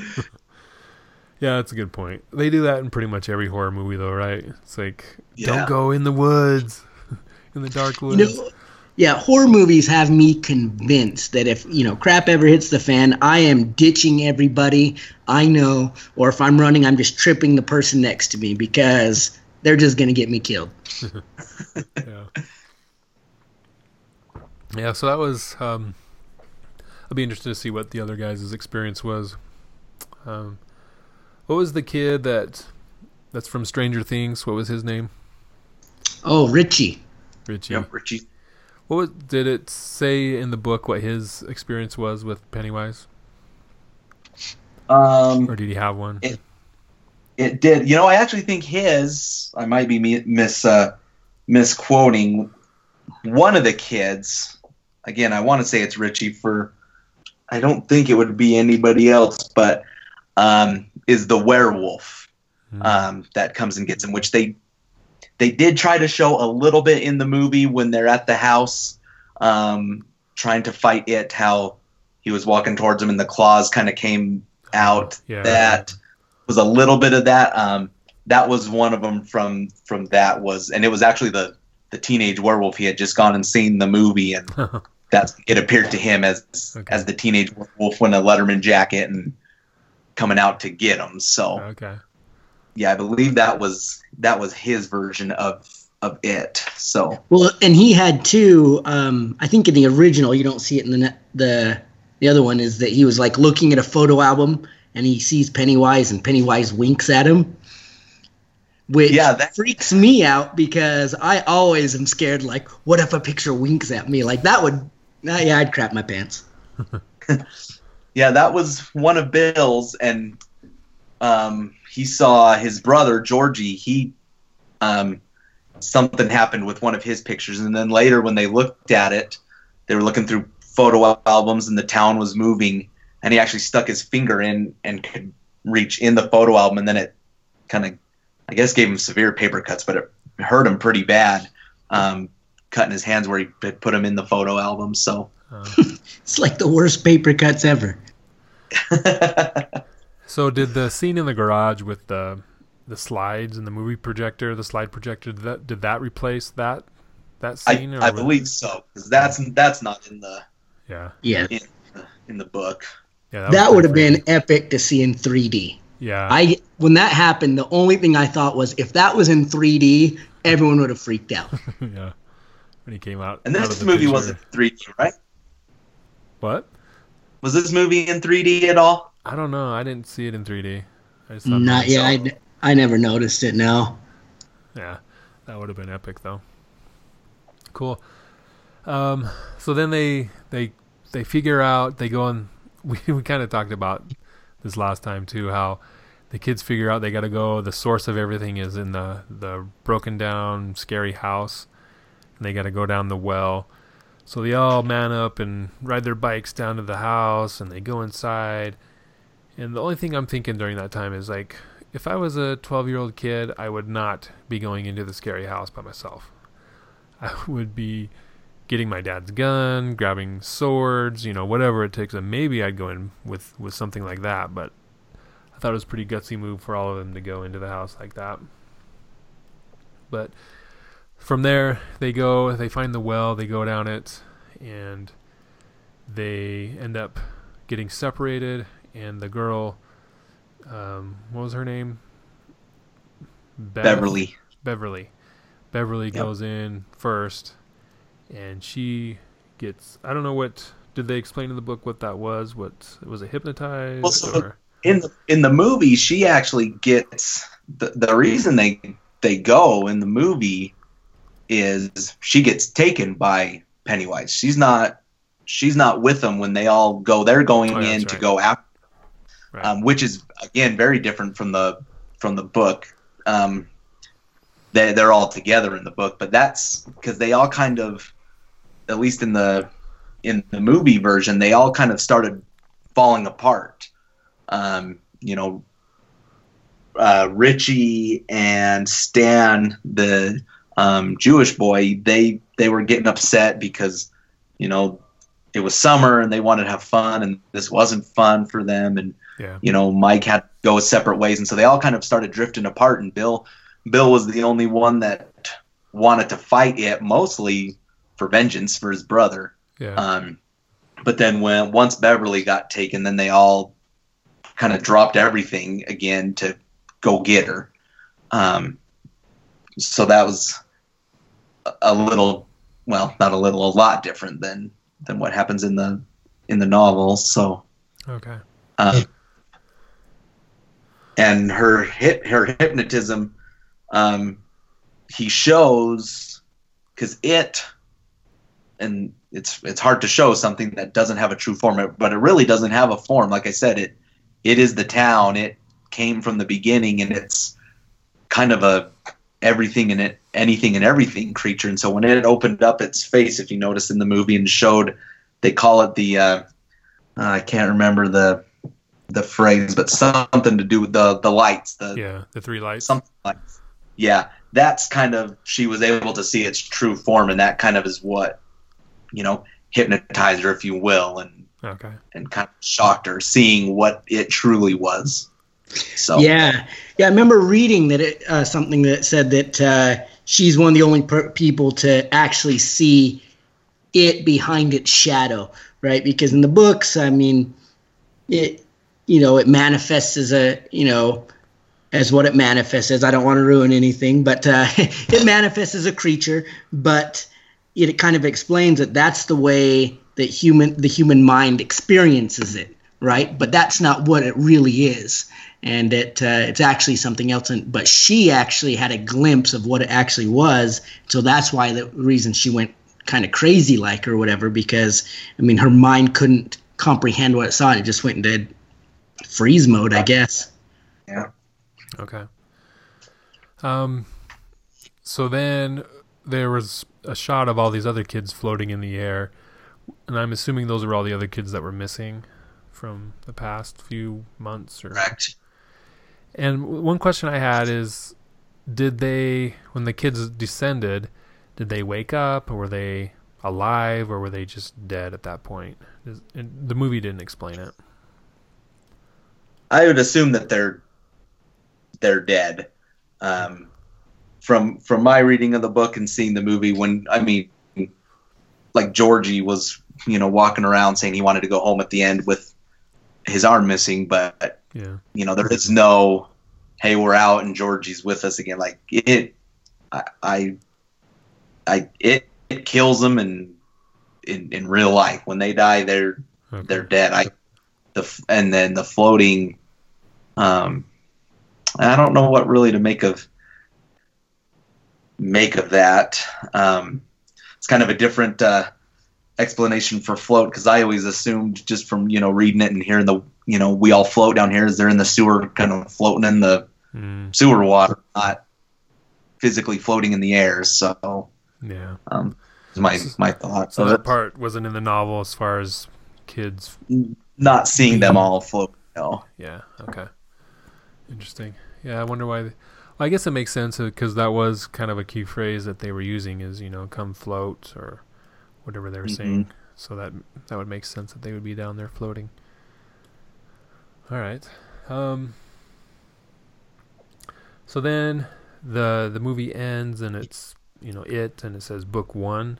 yeah, that's a good point. They do that in pretty much every horror movie, though, right? It's like, Yeah. don't go in the woods, in the dark You woods. know, yeah, horror movies have me convinced that if you know crap ever hits the fan, I am ditching everybody I know, or if I'm running, I'm just tripping the person next to me because they're just gonna get me killed. yeah. Yeah, so that was. Um, I'll be interested to see what the other guys' experience was. Um, what was the kid that that's from Stranger Things? What was his name? Oh, Richie. Richie. Yep, Richie. What was, did it say in the book what his experience was with Pennywise, Um, or did he have one? It- It did. You know, I actually think his. I might be mi- mis uh, misquoting one of the kids. Again, I want to say it's Richie for. I don't think it would be anybody else, but um, is the werewolf Hmm. um, that comes and gets him, which they they did try to show a little bit in the movie when they're at the house um, trying to fight it. How he was walking towards him and the claws kind of came out. Yeah. That was a little bit of that. Um, that was one of them from from that was, and it was actually the the teenage werewolf. He had just gone and seen the movie, and that's it appeared to him as Okay. as the teenage werewolf in a Letterman jacket and coming out to get him. So okay. Yeah, I believe that was that was his version of of it. So well, and he had two. Um, I think in the original, you don't see it in the the the other one is that he was like looking at a photo album and he sees Pennywise and Pennywise winks at him. Which Yeah, that- freaks me out because I always am scared. Like, what if a picture winks at me? Like that would, uh, yeah, I'd crap my pants. yeah, that was one of Bill's, and um, he saw his brother Georgie. He um, something happened with one of his pictures, and then later when they looked at it, they were looking through photo albums, and the town was moving, and he actually stuck his finger in and could reach in the photo album, and then it kind of, I guess, gave him severe paper cuts, but it hurt him pretty bad, um, cutting his hands where he put him in the photo album. So. It's like the worst paper cuts ever. So did the scene in the garage with the the slides and the movie projector, the slide projector, did that did that replace that that I, scene? I was- believe so because that's that's not in the Yeah, Yeah, in, in the book. yeah. that was would have been epic to see in 3D. Yeah, I when that happened, the only thing I thought was if that was in 3D, everyone would have freaked out. yeah. When he came out, And out this of the movie picture. wasn't 3D, right? What? Was this movie in 3D at all? I don't know. I didn't see it in 3D. I just Not yet. I, I never noticed it. No. Yeah, that would have been epic though. Cool. Um, so then they they they figure out they go on. We we kind of talked about this last time too. How the kids figure out they got to go. The source of everything is in the the broken down, scary house, and they got to go down the well. So they all man up and ride their bikes down to the house, and they go inside. And the only thing I'm thinking during that time is like, if I was a 12 year old kid, I would not be going into the scary house by myself. I would be getting my dad's gun, grabbing swords, you know, whatever it takes, and maybe I'd go in with with something like that. But I thought it was a pretty gutsy move for all of them to go into the house like that. But from there, they go, they find the well, they go down it, and they end up getting separated. And the girl, um, what was her name? Bev- Beverly. Beverly. Beverly Yep. goes in first, and she gets. I don't know what. Did they explain in the book what that was? What was it? Hypnotized Well, so- or? In the in the movie, she actually gets the the reason they they go in the movie is she gets taken by Pennywise. She's not she's not with them when they all go. They're going Oh, yeah, in that's to right. go after, Right. um, which is again very different from the from the book. Um, they they're all together in the book, but that's because they all kind of, at least in the in the movie version, they all kind of started falling apart. Um, you know, uh, Richie and Stan, the um, Jewish boy, they they were getting upset because you know it was summer and they wanted to have fun, and this wasn't fun for them, and yeah. you know Mike had to go separate ways, and so they all kind of started drifting apart. And Bill, Bill was the only one that wanted to fight it, mostly for vengeance for his brother. Yeah. Um, but then when once Beverly got taken, then they all kind of dropped everything again to go get her. Um, so that was a- little, well, not a little, a lot different than than what happens in the in the novel. So, okay. um, and her hip her hypnotism, um, he shows because it and it's it's hard to show something that doesn't have a true form but it really doesn't have a form. Like i said it it is the town. It came from the beginning and it's kind of a everything and it anything and everything creature. And so when it opened up its face if you notice in the movie and showed they call it the uh, i can't remember the the phrase but something to do with the the lights the Yeah. The three lights. something like yeah that's kind of she was able to see its true form and that kind of is what you know hypnotized her if you will and Okay. and kind of shocked her seeing what it truly was so Yeah, yeah. I remember reading that it uh, something that said that uh, she's one of the only per- people to actually see it behind its shadow, right? Because in the books, I mean, it you know it manifests as a you know as what it manifests as. I don't want to ruin anything, but uh, it manifests as a creature. But it kind of explains that that's the way that human the human mind experiences it, right? But that's not what it really is, and it uh, it's actually something else. And but she actually had a glimpse of what it actually was, so that's why the reason she went kind of crazy like or whatever because I mean her mind couldn't comprehend what it saw. It just went into freeze mode, I guess. Yeah. Okay. Um, so then there was a shot of all these other kids floating in the air, and I'm assuming those were all the other kids that were missing from the past few months or Correct. And one question I had is did they when the kids descended, did they wake up or were they alive or were they just dead at that point? Is, the movie didn't explain it. I would assume that they're they're dead. Um, from from my reading of the book and seeing the movie, when I mean, like Georgie was, you know, walking around saying he wanted to go home at the end with his arm missing, but Yeah. you know, there is no, hey, we're out and Georgie's with us again. Like it, I, I, I it, it kills them and in, in real life when they die, they're Okay. they're dead. I the and then the floating. Um, I don't know what really to make of make of that. Um, it's kind of a different uh, explanation for float because I always assumed just from you know reading it and hearing the you know we all float down here is they're in the sewer kind of floating in the Mm, sewer water, not physically floating in the air. So yeah. um, is my my thought. So that part wasn't in the novel as far as kids. not seeing them all float. No. Yeah. Okay. Interesting. Yeah, I wonder why. They, well, I guess it makes sense because that was kind of a key phrase that they were using is you know come float or whatever they were Mhm. saying. So that that would make sense that they would be down there floating. All right. Um. So then the the movie ends and it's you know it and it says book one.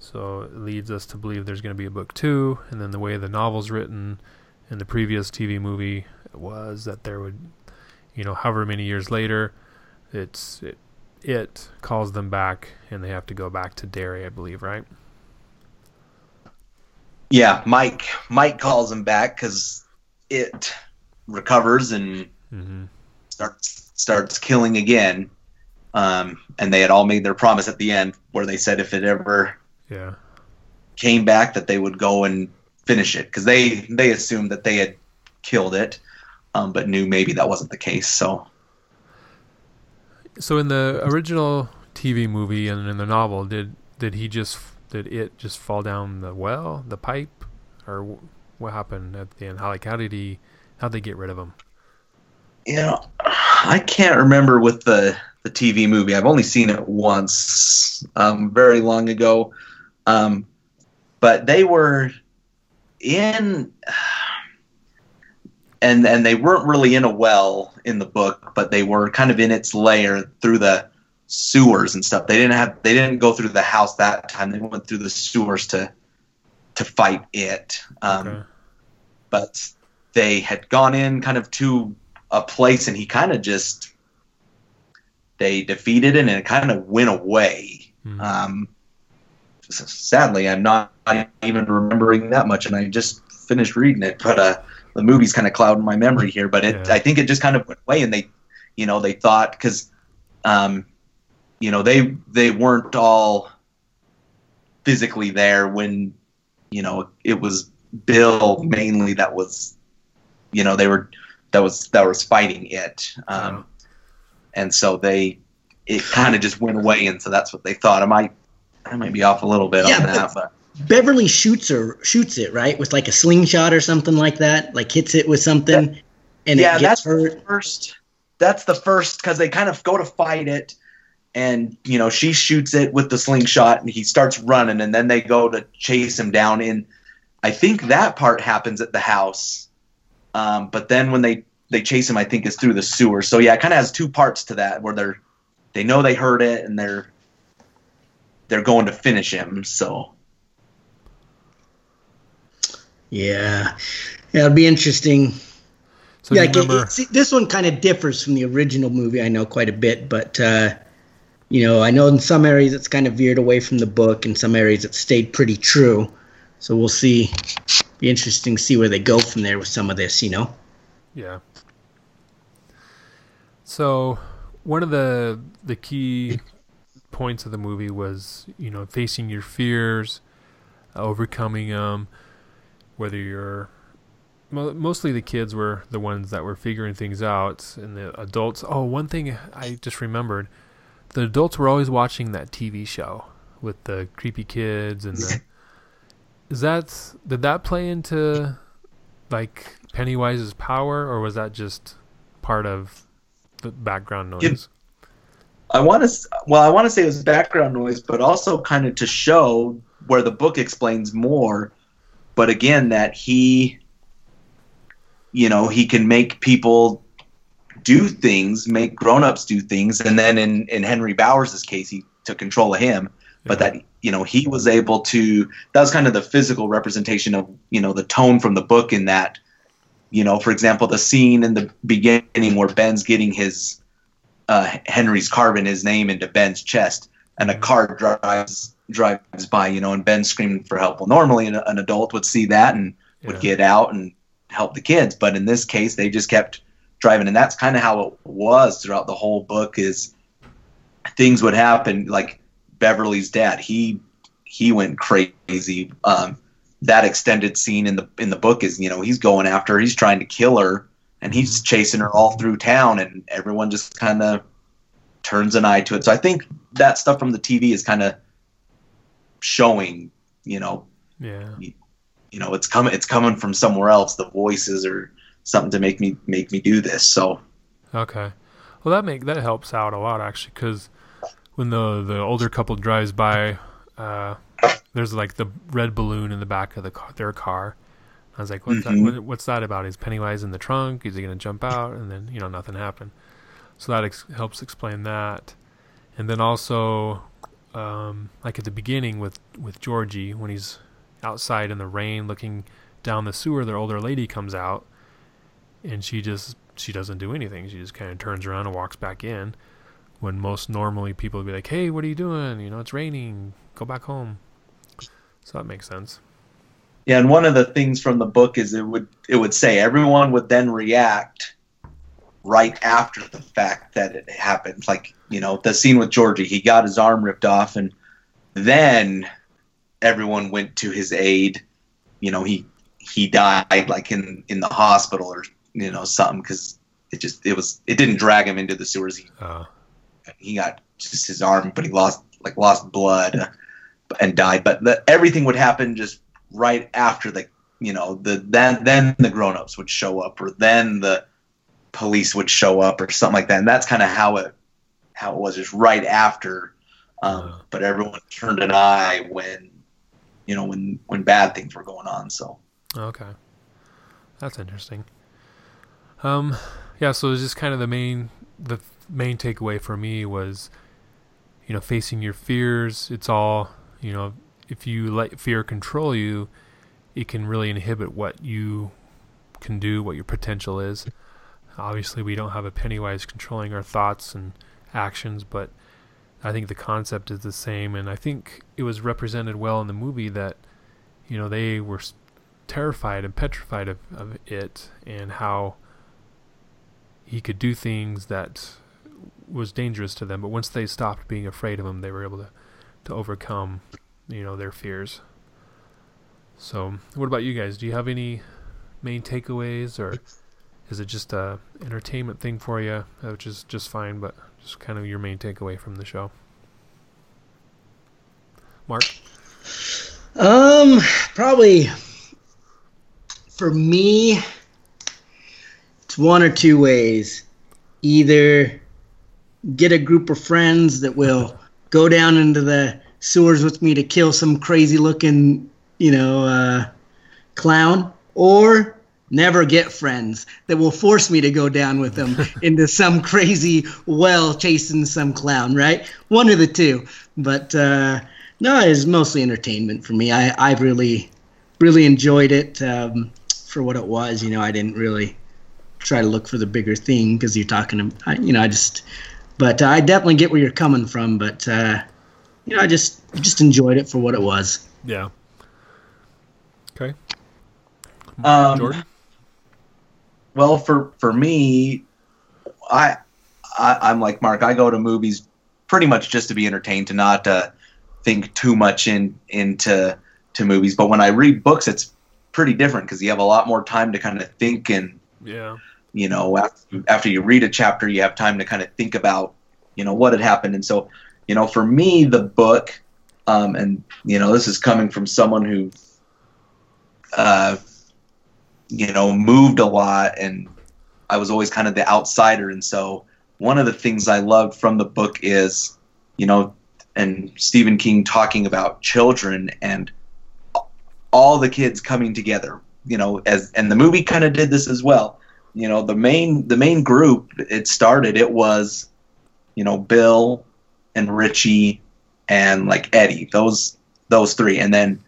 So it leads us to believe there's going to be a book two, and then the way the novel's written in the previous TV movie was that there would, you know, however many years later, it's it, it calls them back and they have to go back to Derry, I believe, right? Yeah, Mike. Mike calls them back because it recovers and Mm-hmm. starts starts killing again. Um, and they had all made their promise at the end, where they said if it ever Yeah. came back, that they would go and finish it because they they assumed that they had killed it, um, but knew maybe that wasn't the case. So So in the original TV movie and in the novel, did did he just did it just fall down the well, the pipe, or what happened at the end? How like how did he how'd they get rid of him? you know, I can't remember with the the TV movie. I've only seen it once, um, very long ago. Um, but they were in, and and they weren't really in a well in the book, but they were kind of in its lair through the sewers and stuff. They didn't have they didn't go through the house that time. They went through the sewers to to fight it. Um, Okay. but they had gone in kind of to a place and he kind of just they defeated it and it kind of went away Mhm. um, sadly i'm not even remembering that much and i just finished reading it but uh, the movie's kind of clouding my memory here but it Yeah. i think it just kind of went away and they you know they thought because um, you know they they weren't all physically there when you know it was bill mainly that was you know they were that was that was fighting it um, and so they it kind of just went away and so that's what they thought i might i might be off a little bit Yeah, on that but Beverly shoots her shoots it right with like a slingshot or something like that, like hits it with something, and yeah it that's gets hurt. the first that's the first because they kind of go to fight it and you know she shoots it with the slingshot and he starts running and then they go to chase him down in i think that part happens at the house um, but then when they they chase him i think is through the sewer so yeah it kind of has two parts to that where they're they know they heard it and they're they're going to finish him so Yeah, yeah, it'll be interesting. So yeah, remember? it- see, this one kind of differs from the original movie. I know quite a bit, but uh, you know, I know in some areas it's kind of veered away from the book, in some areas it stayed pretty true. So we'll see. Be interesting to see where they go from there with some of this. You know. Yeah. So, one of the the key points of the movie was, you know, facing your fears, overcoming them. Whether you're mostly the kids were the ones that were figuring things out, and the adults. Oh, one thing I just remembered: the adults were always watching that TV show with the creepy kids and the. Is that did that play into like Pennywise's power, or was that just part of the background noise? I want to well, I want to say it was background noise, but also kind of to show where the book explains more. But again, that he, you know, he can make people do things, make grown-ups do things, and then in in Henry Bowers' case, he took control of him. But Yeah. that you know he was able to. That was kind of the physical representation of you know the tone from the book in that. You know, for example, the scene in the beginning where Ben's getting his uh, Henry's carving his name into Ben's chest, and a car drives drives by, you know, and Ben's screaming for help. Well, normally an, an adult would see that and would Yeah. get out and help the kids, but in this case, they just kept driving, and that's kind of how it was throughout the whole book. Is things would happen like Beverly's dad. He he went crazy. Um, that extended scene in the in the book is you know he's going after her, he's trying to kill her and he's chasing her all through town and everyone just kind of turns an eye to it so i think that stuff from the tv is kind of showing you know Yeah. you know it's coming it's coming from somewhere else the voices or something to make me make me do this so Okay. Well, that make that helps out a lot actually, because when the the older couple drives by, uh, there's like the red balloon in the back of the car, their car. I was like, what's Mhm. that? What, what's that about? Is Pennywise in the trunk? Is he gonna jump out? And then you know nothing happened. So that ex- helps explain that. And then also, um, like at the beginning with with Georgie when he's outside in the rain looking down the sewer, their older lady comes out, and she just she doesn't do anything. She just kind of turns around and walks back in. When most normally people would be like, "Hey, what are you doing? You know, it's raining. Go back home." So that makes sense. Yeah and one of the things from the book is it would it would say everyone would then react right after the fact that it happened. Like you know the scene with georgie he got his arm ripped off and then everyone went to his aid. You know he he died like in in the hospital or you know something because it just it was it didn't drag him into the sewers. He Uh, he got just his arm, but he lost like lost blood and died. But the, everything would happen just right after the you know the then then the grown ups would show up, or then the police would show up, or something like that. And that's kind of how it how it was, just right after. Um, Uh. but everyone turned an eye when you know when when bad things were going on. So okay, that's interesting. Um, yeah. So it's just kind of the main the main takeaway for me was, you know, facing your fears. It's all you know. If you let fear control you, it can really inhibit what you can do, what your potential is. Obviously, we don't have a Pennywise controlling our thoughts and actions, but I think the concept is the same, and I think it was represented well in the movie that, you know, they were terrified and petrified of, of it, and how he could do things that was dangerous to them. But once they stopped being afraid of him, they were able to, to overcome, you know, their fears. So, what about you guys? Do you have any main takeaways, or is it just a entertainment thing for you, which is just fine, but just kind of your main takeaway from the show? Mark, Um, probably for me, it's one or two ways. Either get a group of friends that will go down into the sewers with me to kill some crazy looking, you know, uh, clown, or never get friends that will force me to go down with them into some crazy well chasing some clown, right? One of the two. But uh, no, it's mostly entertainment for me. I, I really, really enjoyed it um, for what it was. You know, I didn't really try to look for the bigger thing because you're talking. I, you know, I just, but uh, I definitely get where you're coming from. But uh, you know, I just just enjoyed it for what it was. Yeah. Okay. Um, Jordan. Well, for for me, I, I I'm like Mark. I go to movies pretty much just to be entertained, to not uh, think too much in into to movies. But when I read books, it's pretty different because you have a lot more time to kind of think and Yeah. you know after, after you read a chapter you have time to kind of think about you know what had happened and so you know for me the book um, and you know this is coming from someone who uh, you know moved a lot and i was always kind of the outsider and so one of the things i loved from the book is you know and stephen king talking about children and all the kids coming together you know as and the movie kind of did this as well. You know the main the main group it started it was you know bill and richie and like eddie those those three and then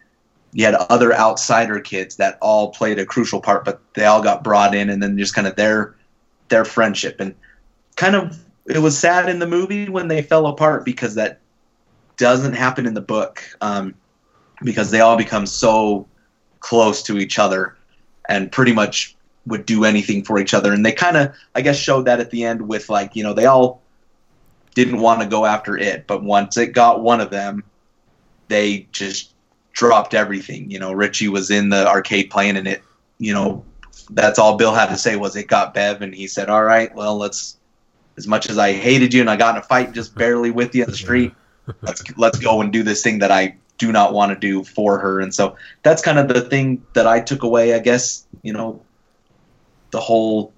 you had other outsider kids that all played a crucial part but they all got brought in and then just kind of their their friendship and kind of it was sad in the movie when they fell apart because that doesn't happen in the book um, because they all become so close to each other and pretty much would do anything for each other. And they kind of, I guess, showed that at the end with like, you know, they all didn't want to go after it, but once it got one of them, they just dropped everything. You know, Richie was in the arcade playing, and it, you know, that's all Bill had to say was it got Bev, and he said, "All right, well, let's." As much as I hated you and I got in a fight just barely with you in the street, let's let's go and do this thing that I do not want to do for her. And so that's kind of the thing that I took away. I guess you know, the whole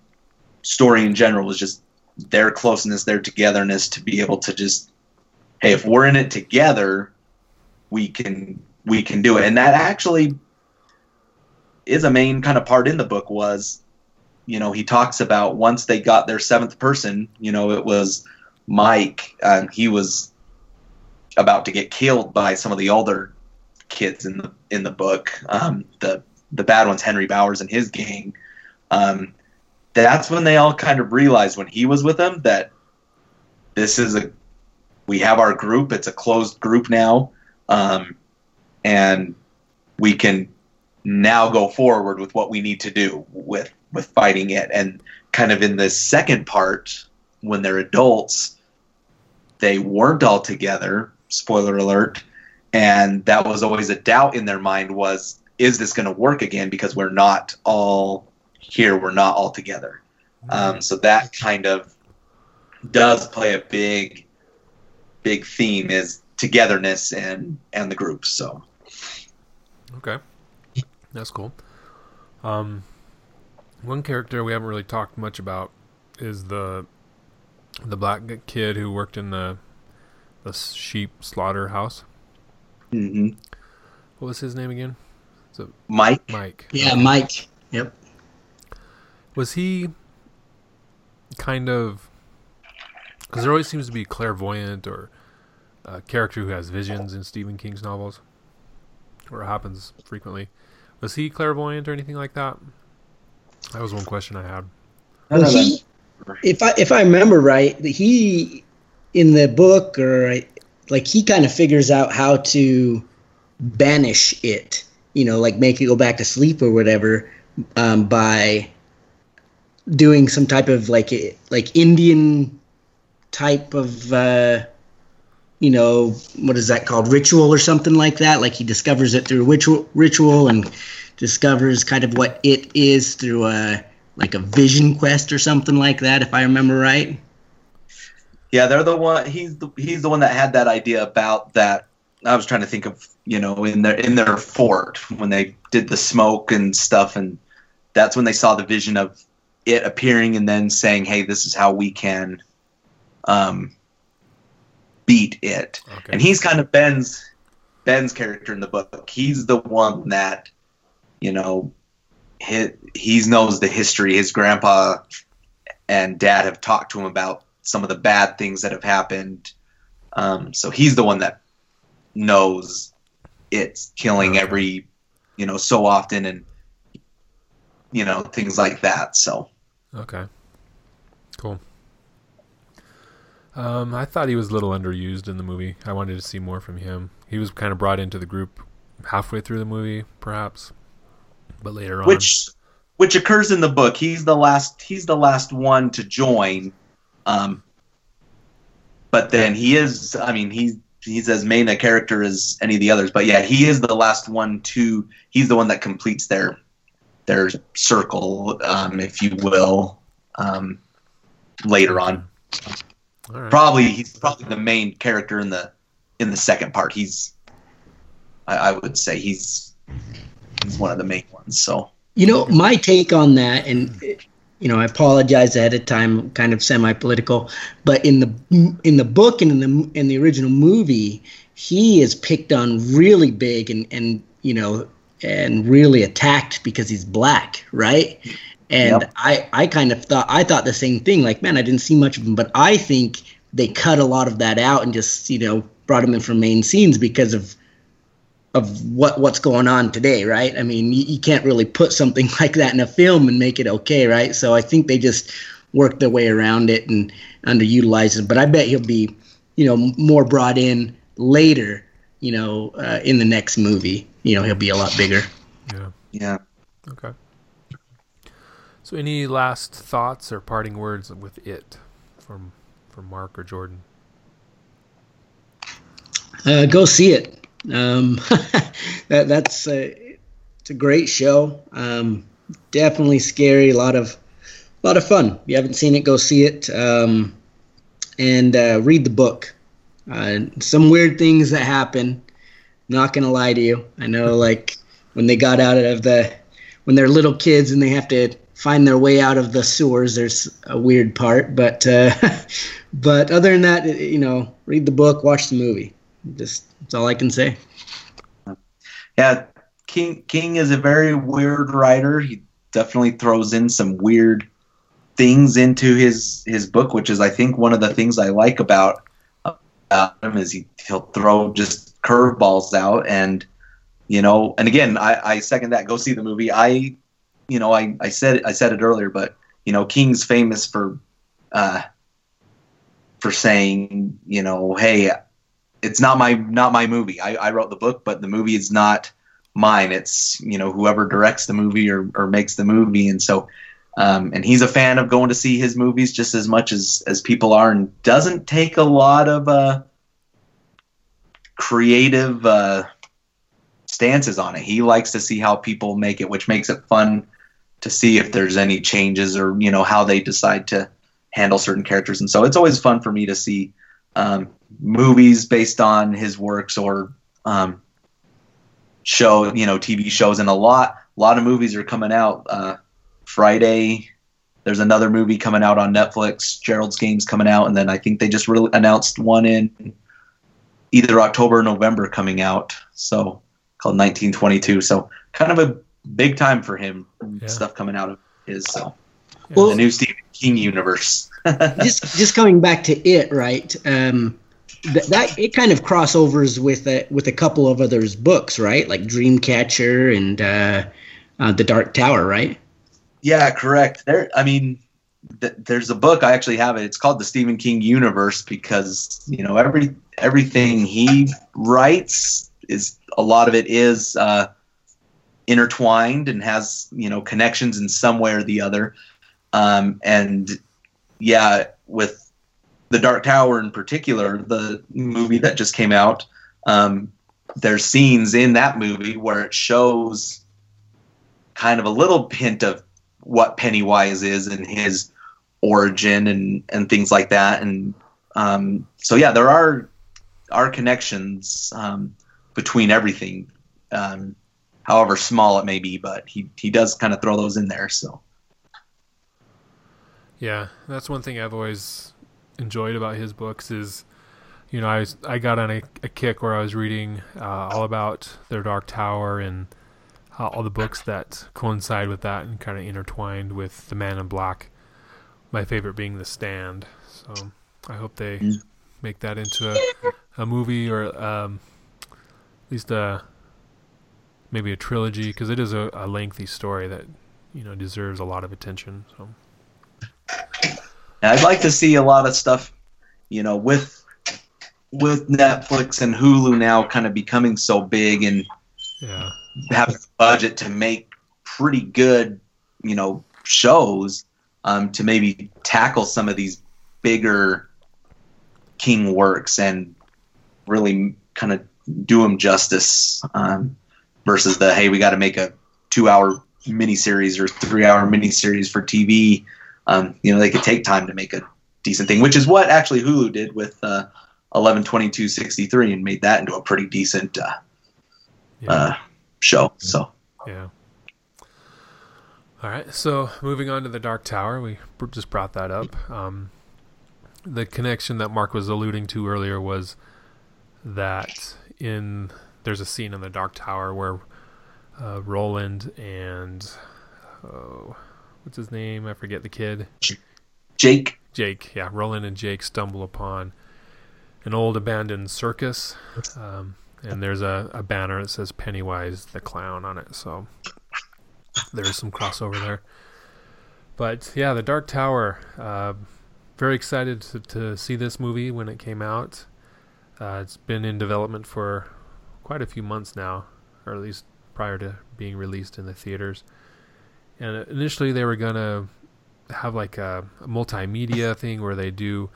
story in general was just their closeness, their togetherness to be able to just, hey, if we're in it together, we can we can do it. And that actually is a main kind of part in the book was, you know, he talks about once they got their seventh person, you know, it was Mike, and he was about to get killed by some of the older kids in the in the book. Um, the the bad ones, Henry Bowers and his gang. Um, that's when they all kind of realized when he was with them that this is a we have our group. It's a closed group now, um, and we can now go forward with what we need to do with with fighting it. And kind of in the second part, when they're adults, they weren't all together. Spoiler alert. And that was always a doubt in their mind was, is this going to work again? Because we're not all here. We're not all together. Um, so that kind of does play a big, big theme is togetherness and and the groups. So Okay. That's cool. Um, one character we haven't really talked much about is the the black kid who worked in the the sheep slaughterhouse. Mm-hmm. What was his name again? Mike, Mike. Yeah, Mike. Yep. Was he kind of because there always seems to be a clairvoyant or a character who has visions in Stephen King's novels, or it happens frequently. Was he clairvoyant or anything like that? That was one question I had. Well, he, if I if I remember right, he in the book or like he kind of figures out how to banish it. You know, like make it go back to sleep or whatever um, by doing some type of like like Indian type of uh, you know what is that called ritual or something like that. Like he discovers it through ritual ritual and discovers kind of what it is through a like a vision quest or something like that, if I remember right. Yeah, they're the one. He's the he's the one that had that idea about that. I was trying to think of you know in their in their fort when they did the smoke and stuff, and that's when they saw the vision of it appearing and then saying, "Hey, this is how we can um, beat it." Okay. And he's kind of Ben's Ben's character in the book. He's the one that you know he he knows the history. His grandpa and dad have talked to him about some of the bad things that have happened. Um, so he's the one that knows it's killing Okay. every, you know, so often and, you know, things like that. So, Okay. Cool. Um, I thought he was a little underused in the movie. I wanted to see more from him. He was kind of brought into the group halfway through the movie, perhaps, but later on. which which occurs in the book. He's the last. He's the last one to join. Um, but then he is. I mean, he's he's as main a character as any of the others. But yeah, he is the last one to. He's the one that completes their their circle, um, if you will, um, later on. All right. Probably he's probably the main character in the in the second part. He's I, I would say he's he's one of the main ones. So You know, my take on that, and you know, I apologize ahead of time, kind of semi-political, but in the in the book and in the in the original movie, he is picked on really big and and you know and really attacked because he's black, right? And Yep. I I kind of thought I thought the same thing. Like, man, I didn't see much of him, but I think they cut a lot of that out and just you know brought him in from main scenes because of of what what's going on today, right? I mean, you, you can't really put something like that in a film and make it okay, right? So I think they just worked their way around it and underutilized it. But I bet he'll be, you know, more brought in later, you know, uh, in the next movie. You know, he'll be a lot bigger. Yeah. yeah. Okay. So, any last thoughts or parting words with it from from Mark or Jordan? Uh, go see it. Um, that that's a, it's a great show. Um, definitely scary. A lot of a lot of fun. If you haven't seen it, go see it. Um, and uh, read the book. Uh, some weird things that happen. Not gonna lie to you. I know, like when they got out of the when they're little kids and they have to find their way out of the sewers. There's a weird part, but uh, but other than that, you know, read the book, watch the movie. Just that's all I can say. Yeah, King King is a very weird writer. He definitely throws in some weird things into his his book, which is I think one of the things I like about about him is he he'll throw just curveballs out and you know and again I, I second that. Go see the movie. I you know I, I said I said it earlier but you know King's famous for uh for saying you know hey it's not my not my movie. I, I wrote the book but the movie is not mine. It's you know whoever directs the movie or, or makes the movie. And so um, and he's a fan of going to see his movies just as much as as people are and doesn't take a lot of uh creative uh stances on it. He likes to see how people make it which makes it fun to see if there's any changes or you know how they decide to handle certain characters. And so it's always fun for me to see um, movies based on his works or um, show you know tv shows. And a lot a lot of movies are coming out uh, friday there's another movie coming out on netflix gerald's games coming out and then i think they just really announced one in either october or november coming out so called 1922 so kind of a big time for him Yeah. stuff coming out of his so Well- the new stephen king universe just just coming back to it, right? Um, th- that it kind of crossovers with a, with a couple of others books, right? Like Dreamcatcher and uh, uh, The Dark Tower, right? Yeah, correct. There, I mean, th- there's a book I actually have it. It's called the Stephen King Universe because you know every everything he writes is a lot of it is uh, intertwined and has you know connections in some way or the other. Um, and yeah, with the Dark Tower in particular, the movie that just came out, um, there's scenes in that movie where it shows kind of a little hint of what Pennywise is and his origin and and things like that. And um, so yeah, there are are connections um, between everything, um, however small it may be. But he he does kind of throw those in there. So Yeah, that's one thing I've always enjoyed about his books is, you know, I was, I got on a, a kick where I was reading uh, all about their Dark Tower and how, all the books that coincide with that and kind of intertwined with the Man in Black. My favorite being The Stand. So I hope they Mm. make that into a, a movie or um, at least a maybe a trilogy because it is a, a lengthy story that you know deserves a lot of attention. So. I'd like to see a lot of stuff, you know, with with Netflix and Hulu now kind of becoming so big and Yeah. Having a budget to make pretty good, you know, shows um, to maybe tackle some of these bigger King works and really kind of do them justice um, versus the hey, we got to make a two-hour miniseries or three-hour miniseries for TV. Um, you know, they could take time to make a decent thing, which is what actually Hulu did with uh, 112263 and made that into a pretty decent uh, Yeah. uh, show. So. Yeah. All right. So moving on to the Dark Tower, we just brought that up. Um, the connection that Mark was alluding to earlier was that in there's a scene in the Dark Tower where uh, Roland and oh, what's his name? I forget the kid. Jake. Jake, yeah, Roland and Jake stumble upon an old abandoned circus, um, and there's a, a banner that says Pennywise the Clown on it. So there's some crossover there. But yeah, the Dark Tower. Uh, very excited to, to see this movie when it came out. Uh, it's been in development for quite a few months now, or at least prior to being released in the theaters. And initially, they were gonna have like a, a multimedia thing where they do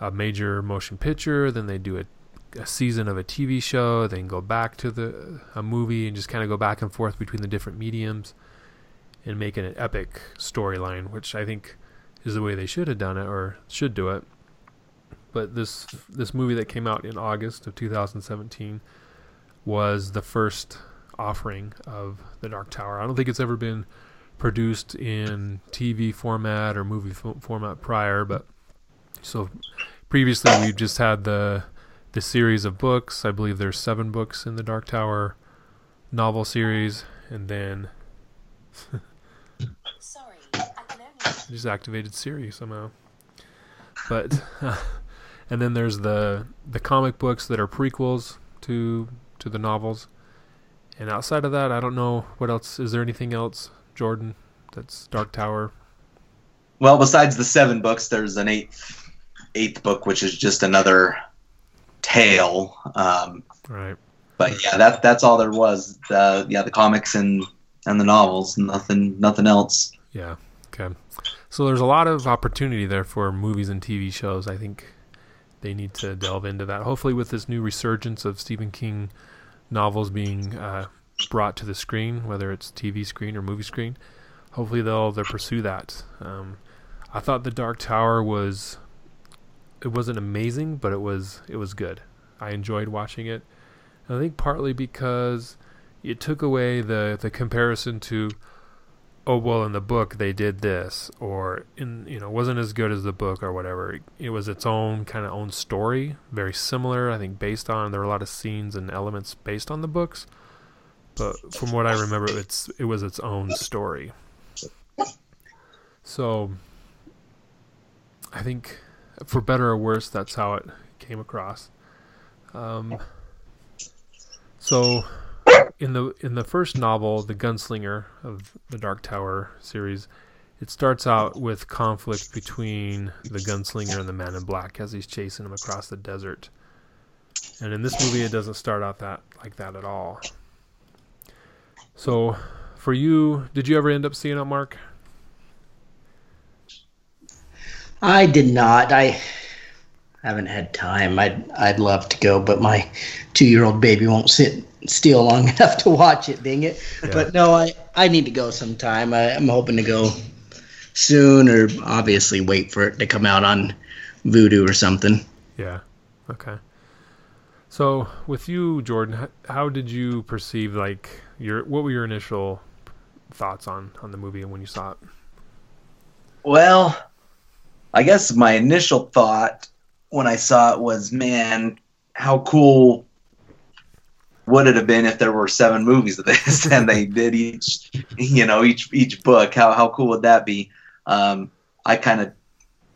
a major motion picture, then they do a, a season of a TV show, then go back to the a movie and just kind of go back and forth between the different mediums and make an epic storyline, which I think is the way they should have done it or should do it. But this this movie that came out in August of 2017 was the first offering of the Dark Tower. I don't think it's ever been produced in TV format or movie fo- format prior, but so previously we've just had the the series of books. I believe there's seven books in the Dark Tower novel series, and then Sorry, I can just activated Siri somehow. But and then there's the the comic books that are prequels to to the novels. And outside of that, I don't know what else. Is there anything else, Jordan? That's Dark Tower. Well, besides the seven books, there's an eighth eighth book, which is just another tale. Um, Right. but yeah, that that's all there was. The yeah, the comics and and the novels. Nothing nothing else. Yeah. Okay. So there's a lot of opportunity there for movies and TV shows. I think they need to delve into that. Hopefully, with this new resurgence of Stephen King novels being uh, brought to the screen, whether it's TV screen or movie screen, hopefully they'll they'll pursue that. Um, I thought The Dark Tower was it wasn't amazing, but it was it was good. I enjoyed watching it. And I think partly because it took away the the comparison to oh well in the book they did this or in you know wasn't as good as the book or whatever it was its own kind of own story very similar i think based on there were a lot of scenes and elements based on the books but from what i remember it's it was its own story so i think for better or worse that's how it came across um, so in the in the first novel, The Gunslinger of the Dark Tower series, it starts out with conflict between the gunslinger and the man in black as he's chasing him across the desert. And in this movie it doesn't start out that like that at all. So for you, did you ever end up seeing it, Mark? I did not. I haven't had time. I'd I'd love to go, but my two year old baby won't sit still long enough to watch it. Dang it! Yeah. But no, I I need to go sometime. I, I'm hoping to go soon, or obviously wait for it to come out on Vudu or something. Yeah. Okay. So with you, Jordan, how did you perceive like your what were your initial thoughts on on the movie and when you saw it? Well, I guess my initial thought when I saw it was, man, how cool would it have been if there were seven movies of this and they did each, you know, each each book? How how cool would that be? Um, I kind of,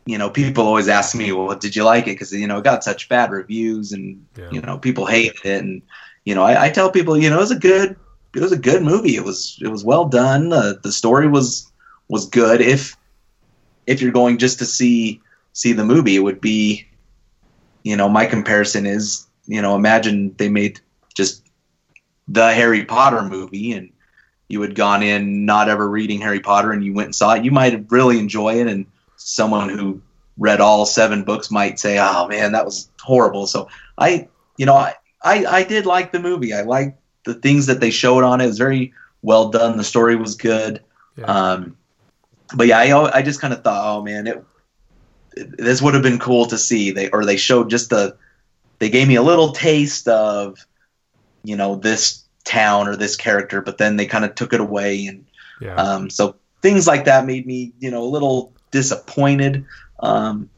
you know, people always ask me, well, did you like it? Because you know, it got such bad reviews and Yeah. you know, people hated it, and you know, I, I tell people, you know, it was a good, it was a good movie. It was it was well done. Uh, the story was was good. If if you're going just to see see the movie, it would be, you know, my comparison is, you know, imagine they made just the Harry Potter movie and you had gone in not ever reading Harry Potter and you went and saw it, you might really enjoy it. And someone who read all seven books might say, "Oh man, that was horrible." So I, you know, I I, I did like the movie. I liked the things that they showed on it. It was very well done. The story was good. Yeah. Um, but yeah, I I just kind of thought, oh man, it, it- this would have been cool to see. They or they showed just the they gave me a little taste of you know this town or this character, but then they kind of took it away and yeah. um, so things like that made me, you know, a little disappointed. Um,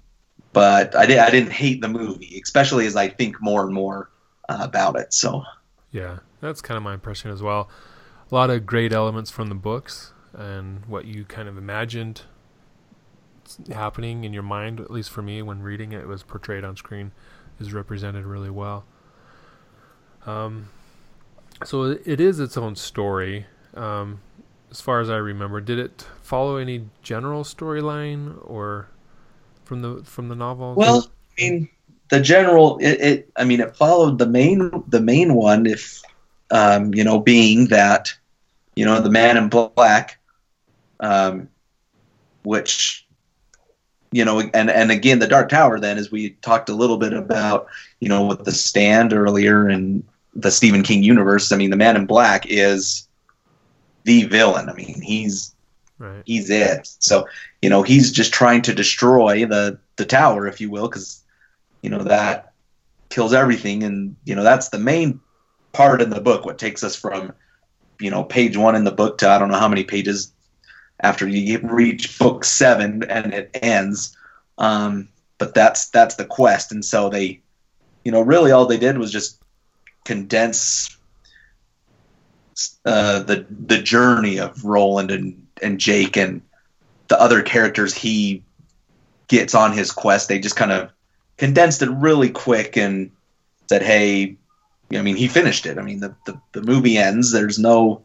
but I, did, I didn't hate the movie, especially as I think more and more uh, about it. So Yeah, that's kind of my impression as well. A lot of great elements from the books and what you kind of imagined happening in your mind, at least for me when reading it, was portrayed on screen, is represented really well. Um, so it it is its own story. Um, as far as I remember, did it follow any general storyline or from the from the novel? well, I mean, the general, it, it I mean, it followed the main the main one. If um, you know, being that you know the Man in Black, um, which you know, and and again, the Dark Tower. Then, as we talked a little bit about, you know, with the Stand earlier and the Stephen King universe. I mean, the Man in Black is the villain. I mean, he's right. he's it. So you know, he's just trying to destroy the the tower, if you will, because you know that kills everything, and you know that's the main part in the book. What takes us from you know page one in the book to I don't know how many pages after you reach book seven and it ends. Um, but that's that's the quest, and so they, you know, really all they did was just condense uh, the the journey of Roland and and Jake and the other characters he gets on his quest. They just kind of condensed it really quick and said, "Hey, I mean, he finished it. I mean, the the, the movie ends. There's no.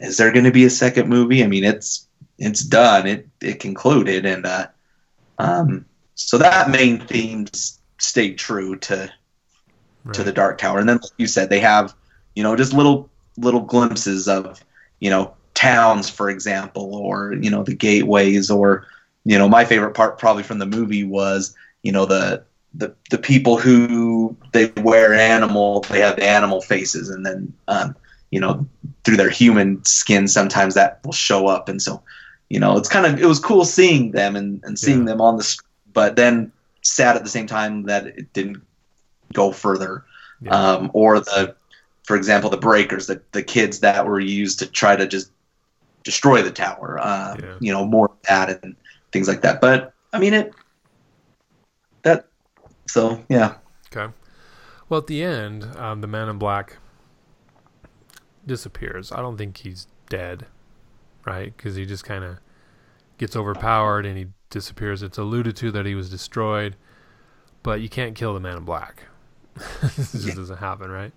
Is there going to be a second movie? I mean, it's it's done. It it concluded, and uh, um, so that main theme stayed true to right. to the Dark Tower. And then, like you said, they have, you know, just little little glimpses of, you know, towns, for example, or you know, the gateways, or you know, my favorite part probably from the movie was, you know, the the the people who they wear animal, they have animal faces, and then, um, you know, through their human skin, sometimes that will show up, and so. You know, it's kind of it was cool seeing them and, and seeing Yeah. them on the, sc- but then sad at the same time that it didn't go further Yeah. um, or the for example the breakers the, the kids that were used to try to just destroy the tower uh, Yeah. you know more that and things like that but i mean it that so yeah Okay. Well, at the end, um, the Man in Black disappears. I don't think he's dead, right? Because he just kind of gets overpowered and he disappears. It's alluded to that he was destroyed, but you can't kill the Man in Black. this just Yeah. doesn't happen, right?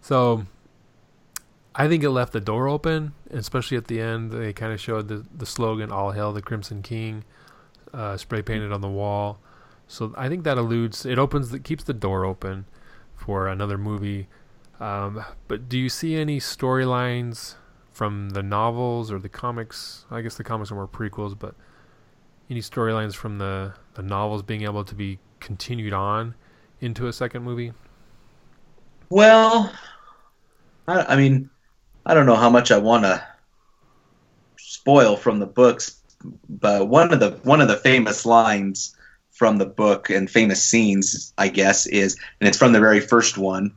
So I think it left the door open, especially at the end. They kind of showed the, the slogan "All Hail the Crimson King," uh, spray painted on the wall. So I think that alludes. It opens. The, keeps the door open for another movie. Um, but do you see any storylines from the novels or the comics? I guess the comics are more prequels, but any storylines from the the novels being able to be continued on into a second movie? well I, I mean i don't know how much i want to spoil from the books but one of the one of the famous lines from the book and famous scenes i guess is and it's from the very first one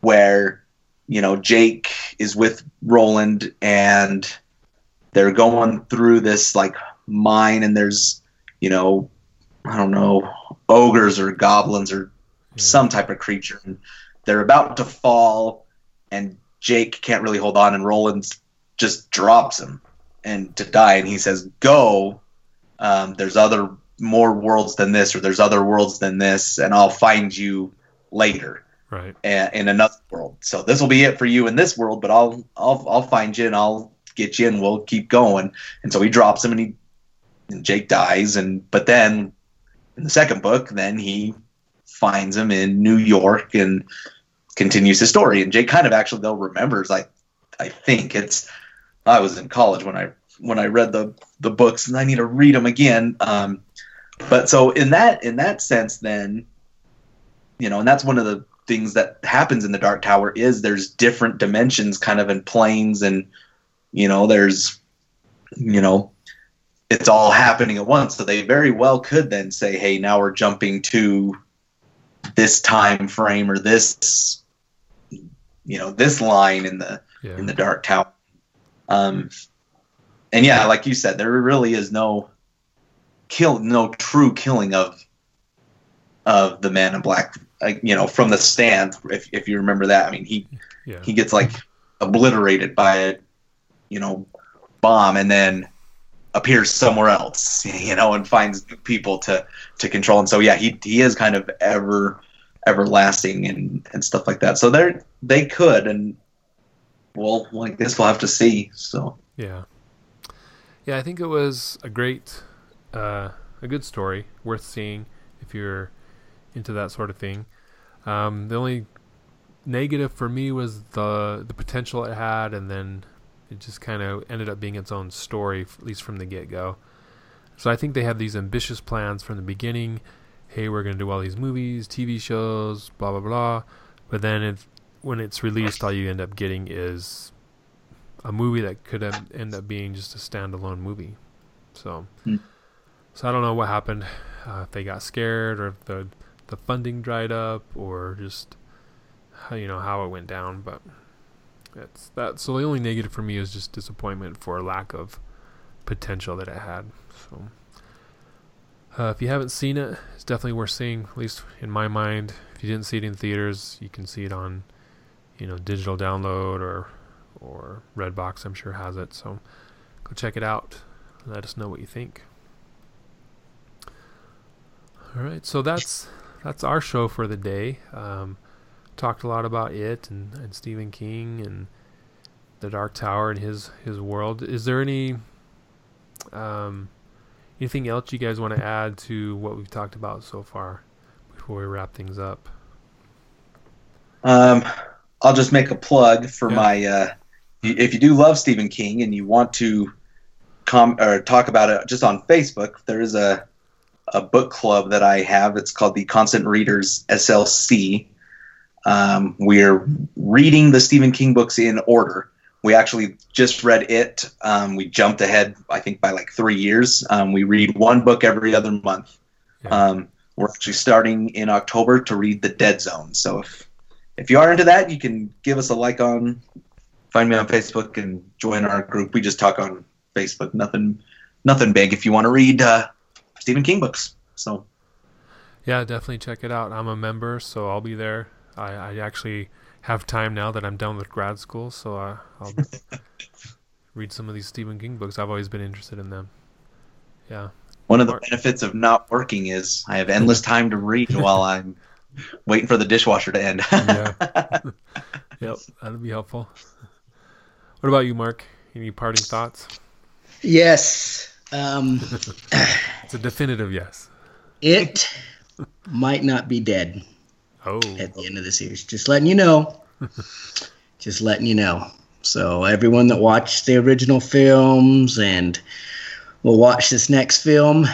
where you know jake is with roland and they're going through this like mine and there's you know i don't know ogres or goblins or some type of creature and they're about to fall and jake can't really hold on and roland just drops him and to die and he says go um, there's other more worlds than this or there's other worlds than this and i'll find you later Right. a- in another world so this will be it for you in this world but i'll i'll i'll find you and i'll get you and we'll keep going and so he drops him and he and jake dies and but then in the second book, then he finds him in New York and continues his story. And Jake kind of actually though remembers, like I think it's I was in college when I when I read the the books, and I need to read them again. Um, but so in that in that sense, then you know, and that's one of the things that happens in the Dark Tower is there's different dimensions, kind of in planes, and you know, there's you know, it's all happening at once. So they very well could then say, hey, now we're jumping to this time frame or this you know this line in the Yeah. in the dark tower um and yeah like you said there really is no kill no true killing of of the man in black like, you know from the stand if, if you remember that i mean he yeah. he gets like obliterated by a you know bomb and then appears somewhere else you know and finds new people to to control and so yeah he he is kind of ever everlasting and and stuff like that so they're they could and well I guess we'll have to see so Yeah. Yeah, I think it was a great, uh, a good story, worth seeing if you're into that sort of thing. Um, the only negative for me was the the potential it had, and then it just kind of ended up being its own story, at least from the get go. So I think they had these ambitious plans from the beginning. Hey, we're going to do all these movies, TV shows, blah blah blah. But then it, when it's released, all you end up getting is a movie that could have end up being just a standalone movie. So, Hmm. so I don't know what happened. Uh, if they got scared, or if the the funding dried up, or just how you know how it went down. But it's that. So the only negative for me is just disappointment for lack of potential that it had. So. Uh, if you haven't seen it, it's definitely worth seeing. At least in my mind, if you didn't see it in theaters, you can see it on, you know, digital download or or Redbox. I'm sure has it. So go check it out. Let us know what you think. All right, so that's that's our show for the day. Um, talked a lot about it and, and Stephen King and the Dark Tower and his his world. Is there any um, anything else you guys want to add to what we've talked about so far before we wrap things up? um i'll just make a plug for Yeah. my uh if you do love stephen king and you want to com or talk about it just on facebook there is a a book club that I have. It's called the Constant Readers SLC. Um, we're reading the Stephen King books in order. We actually just read it. Um, we jumped ahead, I think, by like three years. Um, we read one book every other month. Yeah. Um, we're actually starting in October to read The Dead Zone. So if if you are into that, you can give us a like on, find me on Facebook and join our group. We just talk on Facebook. Nothing, nothing big. If you want to read uh, Stephen King books, so Yeah, definitely check it out. I'm a member, so I'll be there. I, I actually have time now that I'm done with grad school, so uh, I'll read some of these Stephen King books. I've always been interested in them. Yeah. one of the benefits of not working is I have endless time to read while I'm waiting for the dishwasher to end. Yeah. Yep, that'd be helpful. What about you, Mark? Any parting thoughts? Yes. Um, It's a definitive yes. it might not be dead Oh, at the end of the series. Just letting you know. Just letting you know. So everyone that watched the original films and will watch this next film,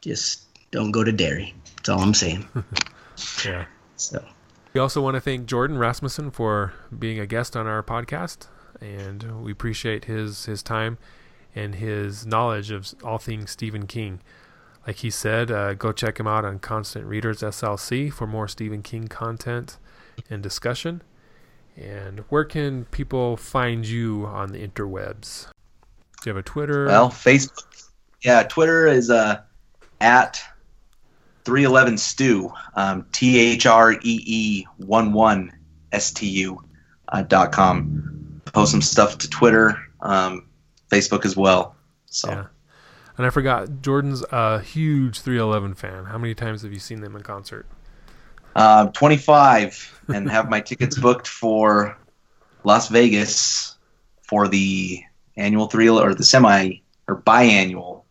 just don't go to Derry. That's all I'm saying. yeah. So We also want to thank Jordan Rasmussen for being a guest on our podcast, and we appreciate his his time and his knowledge of all things Stephen King. Like he said, uh, go check him out on Constant Readers SLC for more Stephen King content and discussion. And where can people find you on the interwebs? Do you have a Twitter? well, Facebook, yeah, Twitter is uh, at 311 Stew, um, T H R E E 1 1 S T U uh, dot com. Post some stuff to Twitter, um, Facebook as well. So. Yeah. And I forgot, Jordan's a huge 311 fan. How many times have you seen them in concert? Uh, 25 and have my tickets booked for Las Vegas for the annual three or the semi or biannual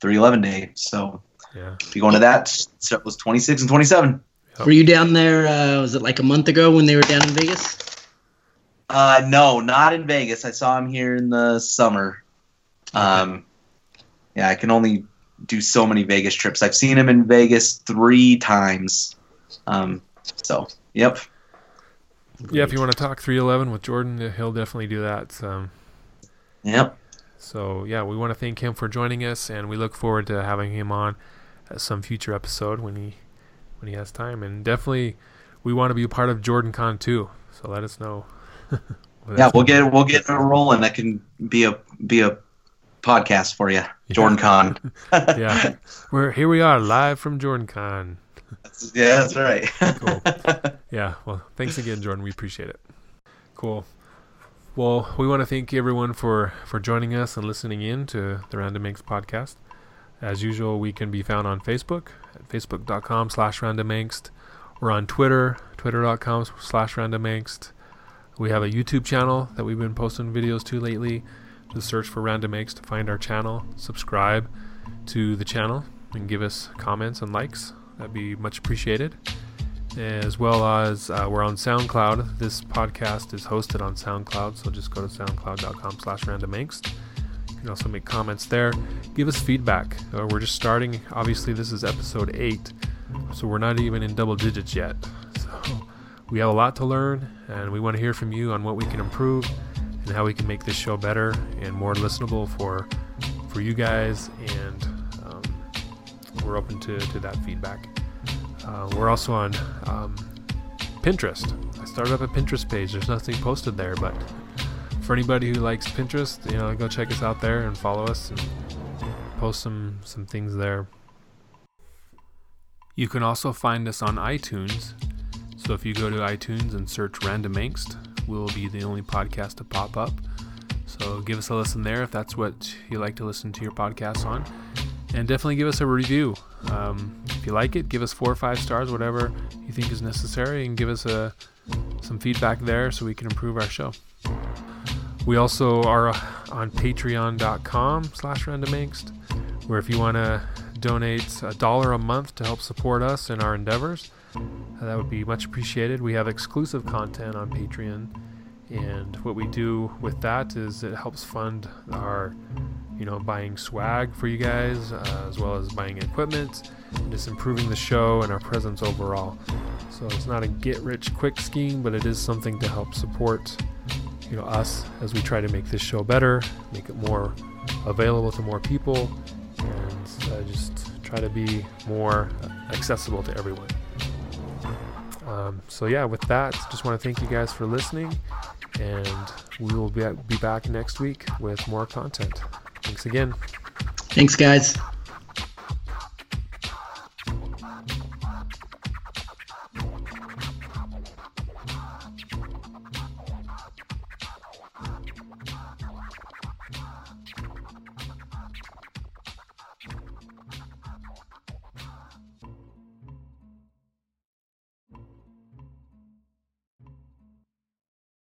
311 day. So Yeah. If you go into that, so it was 26 and 27. Were you down there? Uh, was it like a month ago when they were down in Vegas? Uh, no, not in Vegas. I saw him here in the summer. Um, yeah, I can only do so many Vegas trips. I've seen him in Vegas three times. Um, so, yep. Yeah, if you want to talk 311 with Jordan, he'll definitely do that. Um, Yep. so, yeah, we want to thank him for joining us, and we look forward to having him on some future episode when he when he has time. And definitely, we want to be a part of JordanCon too. So let us know. Yeah, we'll get we'll get it rolling. That can be a be a podcast for you, JordanCon. Yeah, we're here. We are live from JordanCon. yeah, that's right. Cool. Yeah. Well, thanks again, Jordan. We appreciate it. Cool. Well, we want to thank everyone for for joining us and listening in to the Random Angst podcast. As usual, we can be found on Facebook at facebook.com slash randomangst. We're on Twitter, twitter.com slash randomangst. We have a YouTube channel that we've been posting videos to lately. Just search for Random Angst to find our channel. Subscribe to the channel and give us comments and likes. That'd be much appreciated as well as uh, we're on SoundCloud. This podcast is hosted on SoundCloud, so just go to soundcloud.com slash randomangst. You can also make comments there. Give us feedback. Uh, we're just starting. Obviously, this is episode 8, so we're not even in double digits yet. So we have a lot to learn, and we want to hear from you on what we can improve and how we can make this show better and more listenable for for you guys. And um, we're open to, to that feedback. Uh, we're also on um, Pinterest. I started up a Pinterest page. There's nothing posted there, but for anybody who likes Pinterest, you know, go check us out there and follow us and post some some things there. You can also find us on iTunes. So if you go to iTunes and search Random Angst, we'll be the only podcast to pop up. So give us a listen there if that's what you like to listen to your podcasts on and definitely give us a review. Um, if you like it, give us four or five stars, whatever you think is necessary, and give us a some feedback there so we can improve our show. We also are on patreon.com slash randomangst, where if you want to donate a dollar a month to help support us in our endeavors, that would be much appreciated. We have exclusive content on Patreon, and what we do with that is it helps fund our you know, buying swag for you guys, uh, as well as buying equipment, and just improving the show and our presence overall. So it's not a get rich quick scheme, but it is something to help support, you know, us as we try to make this show better, make it more available to more people, and uh, just try to be more accessible to everyone. Um, so yeah, with that, just want to thank you guys for listening, and we will be, be back next week with more content. Thanks again. Thanks, guys.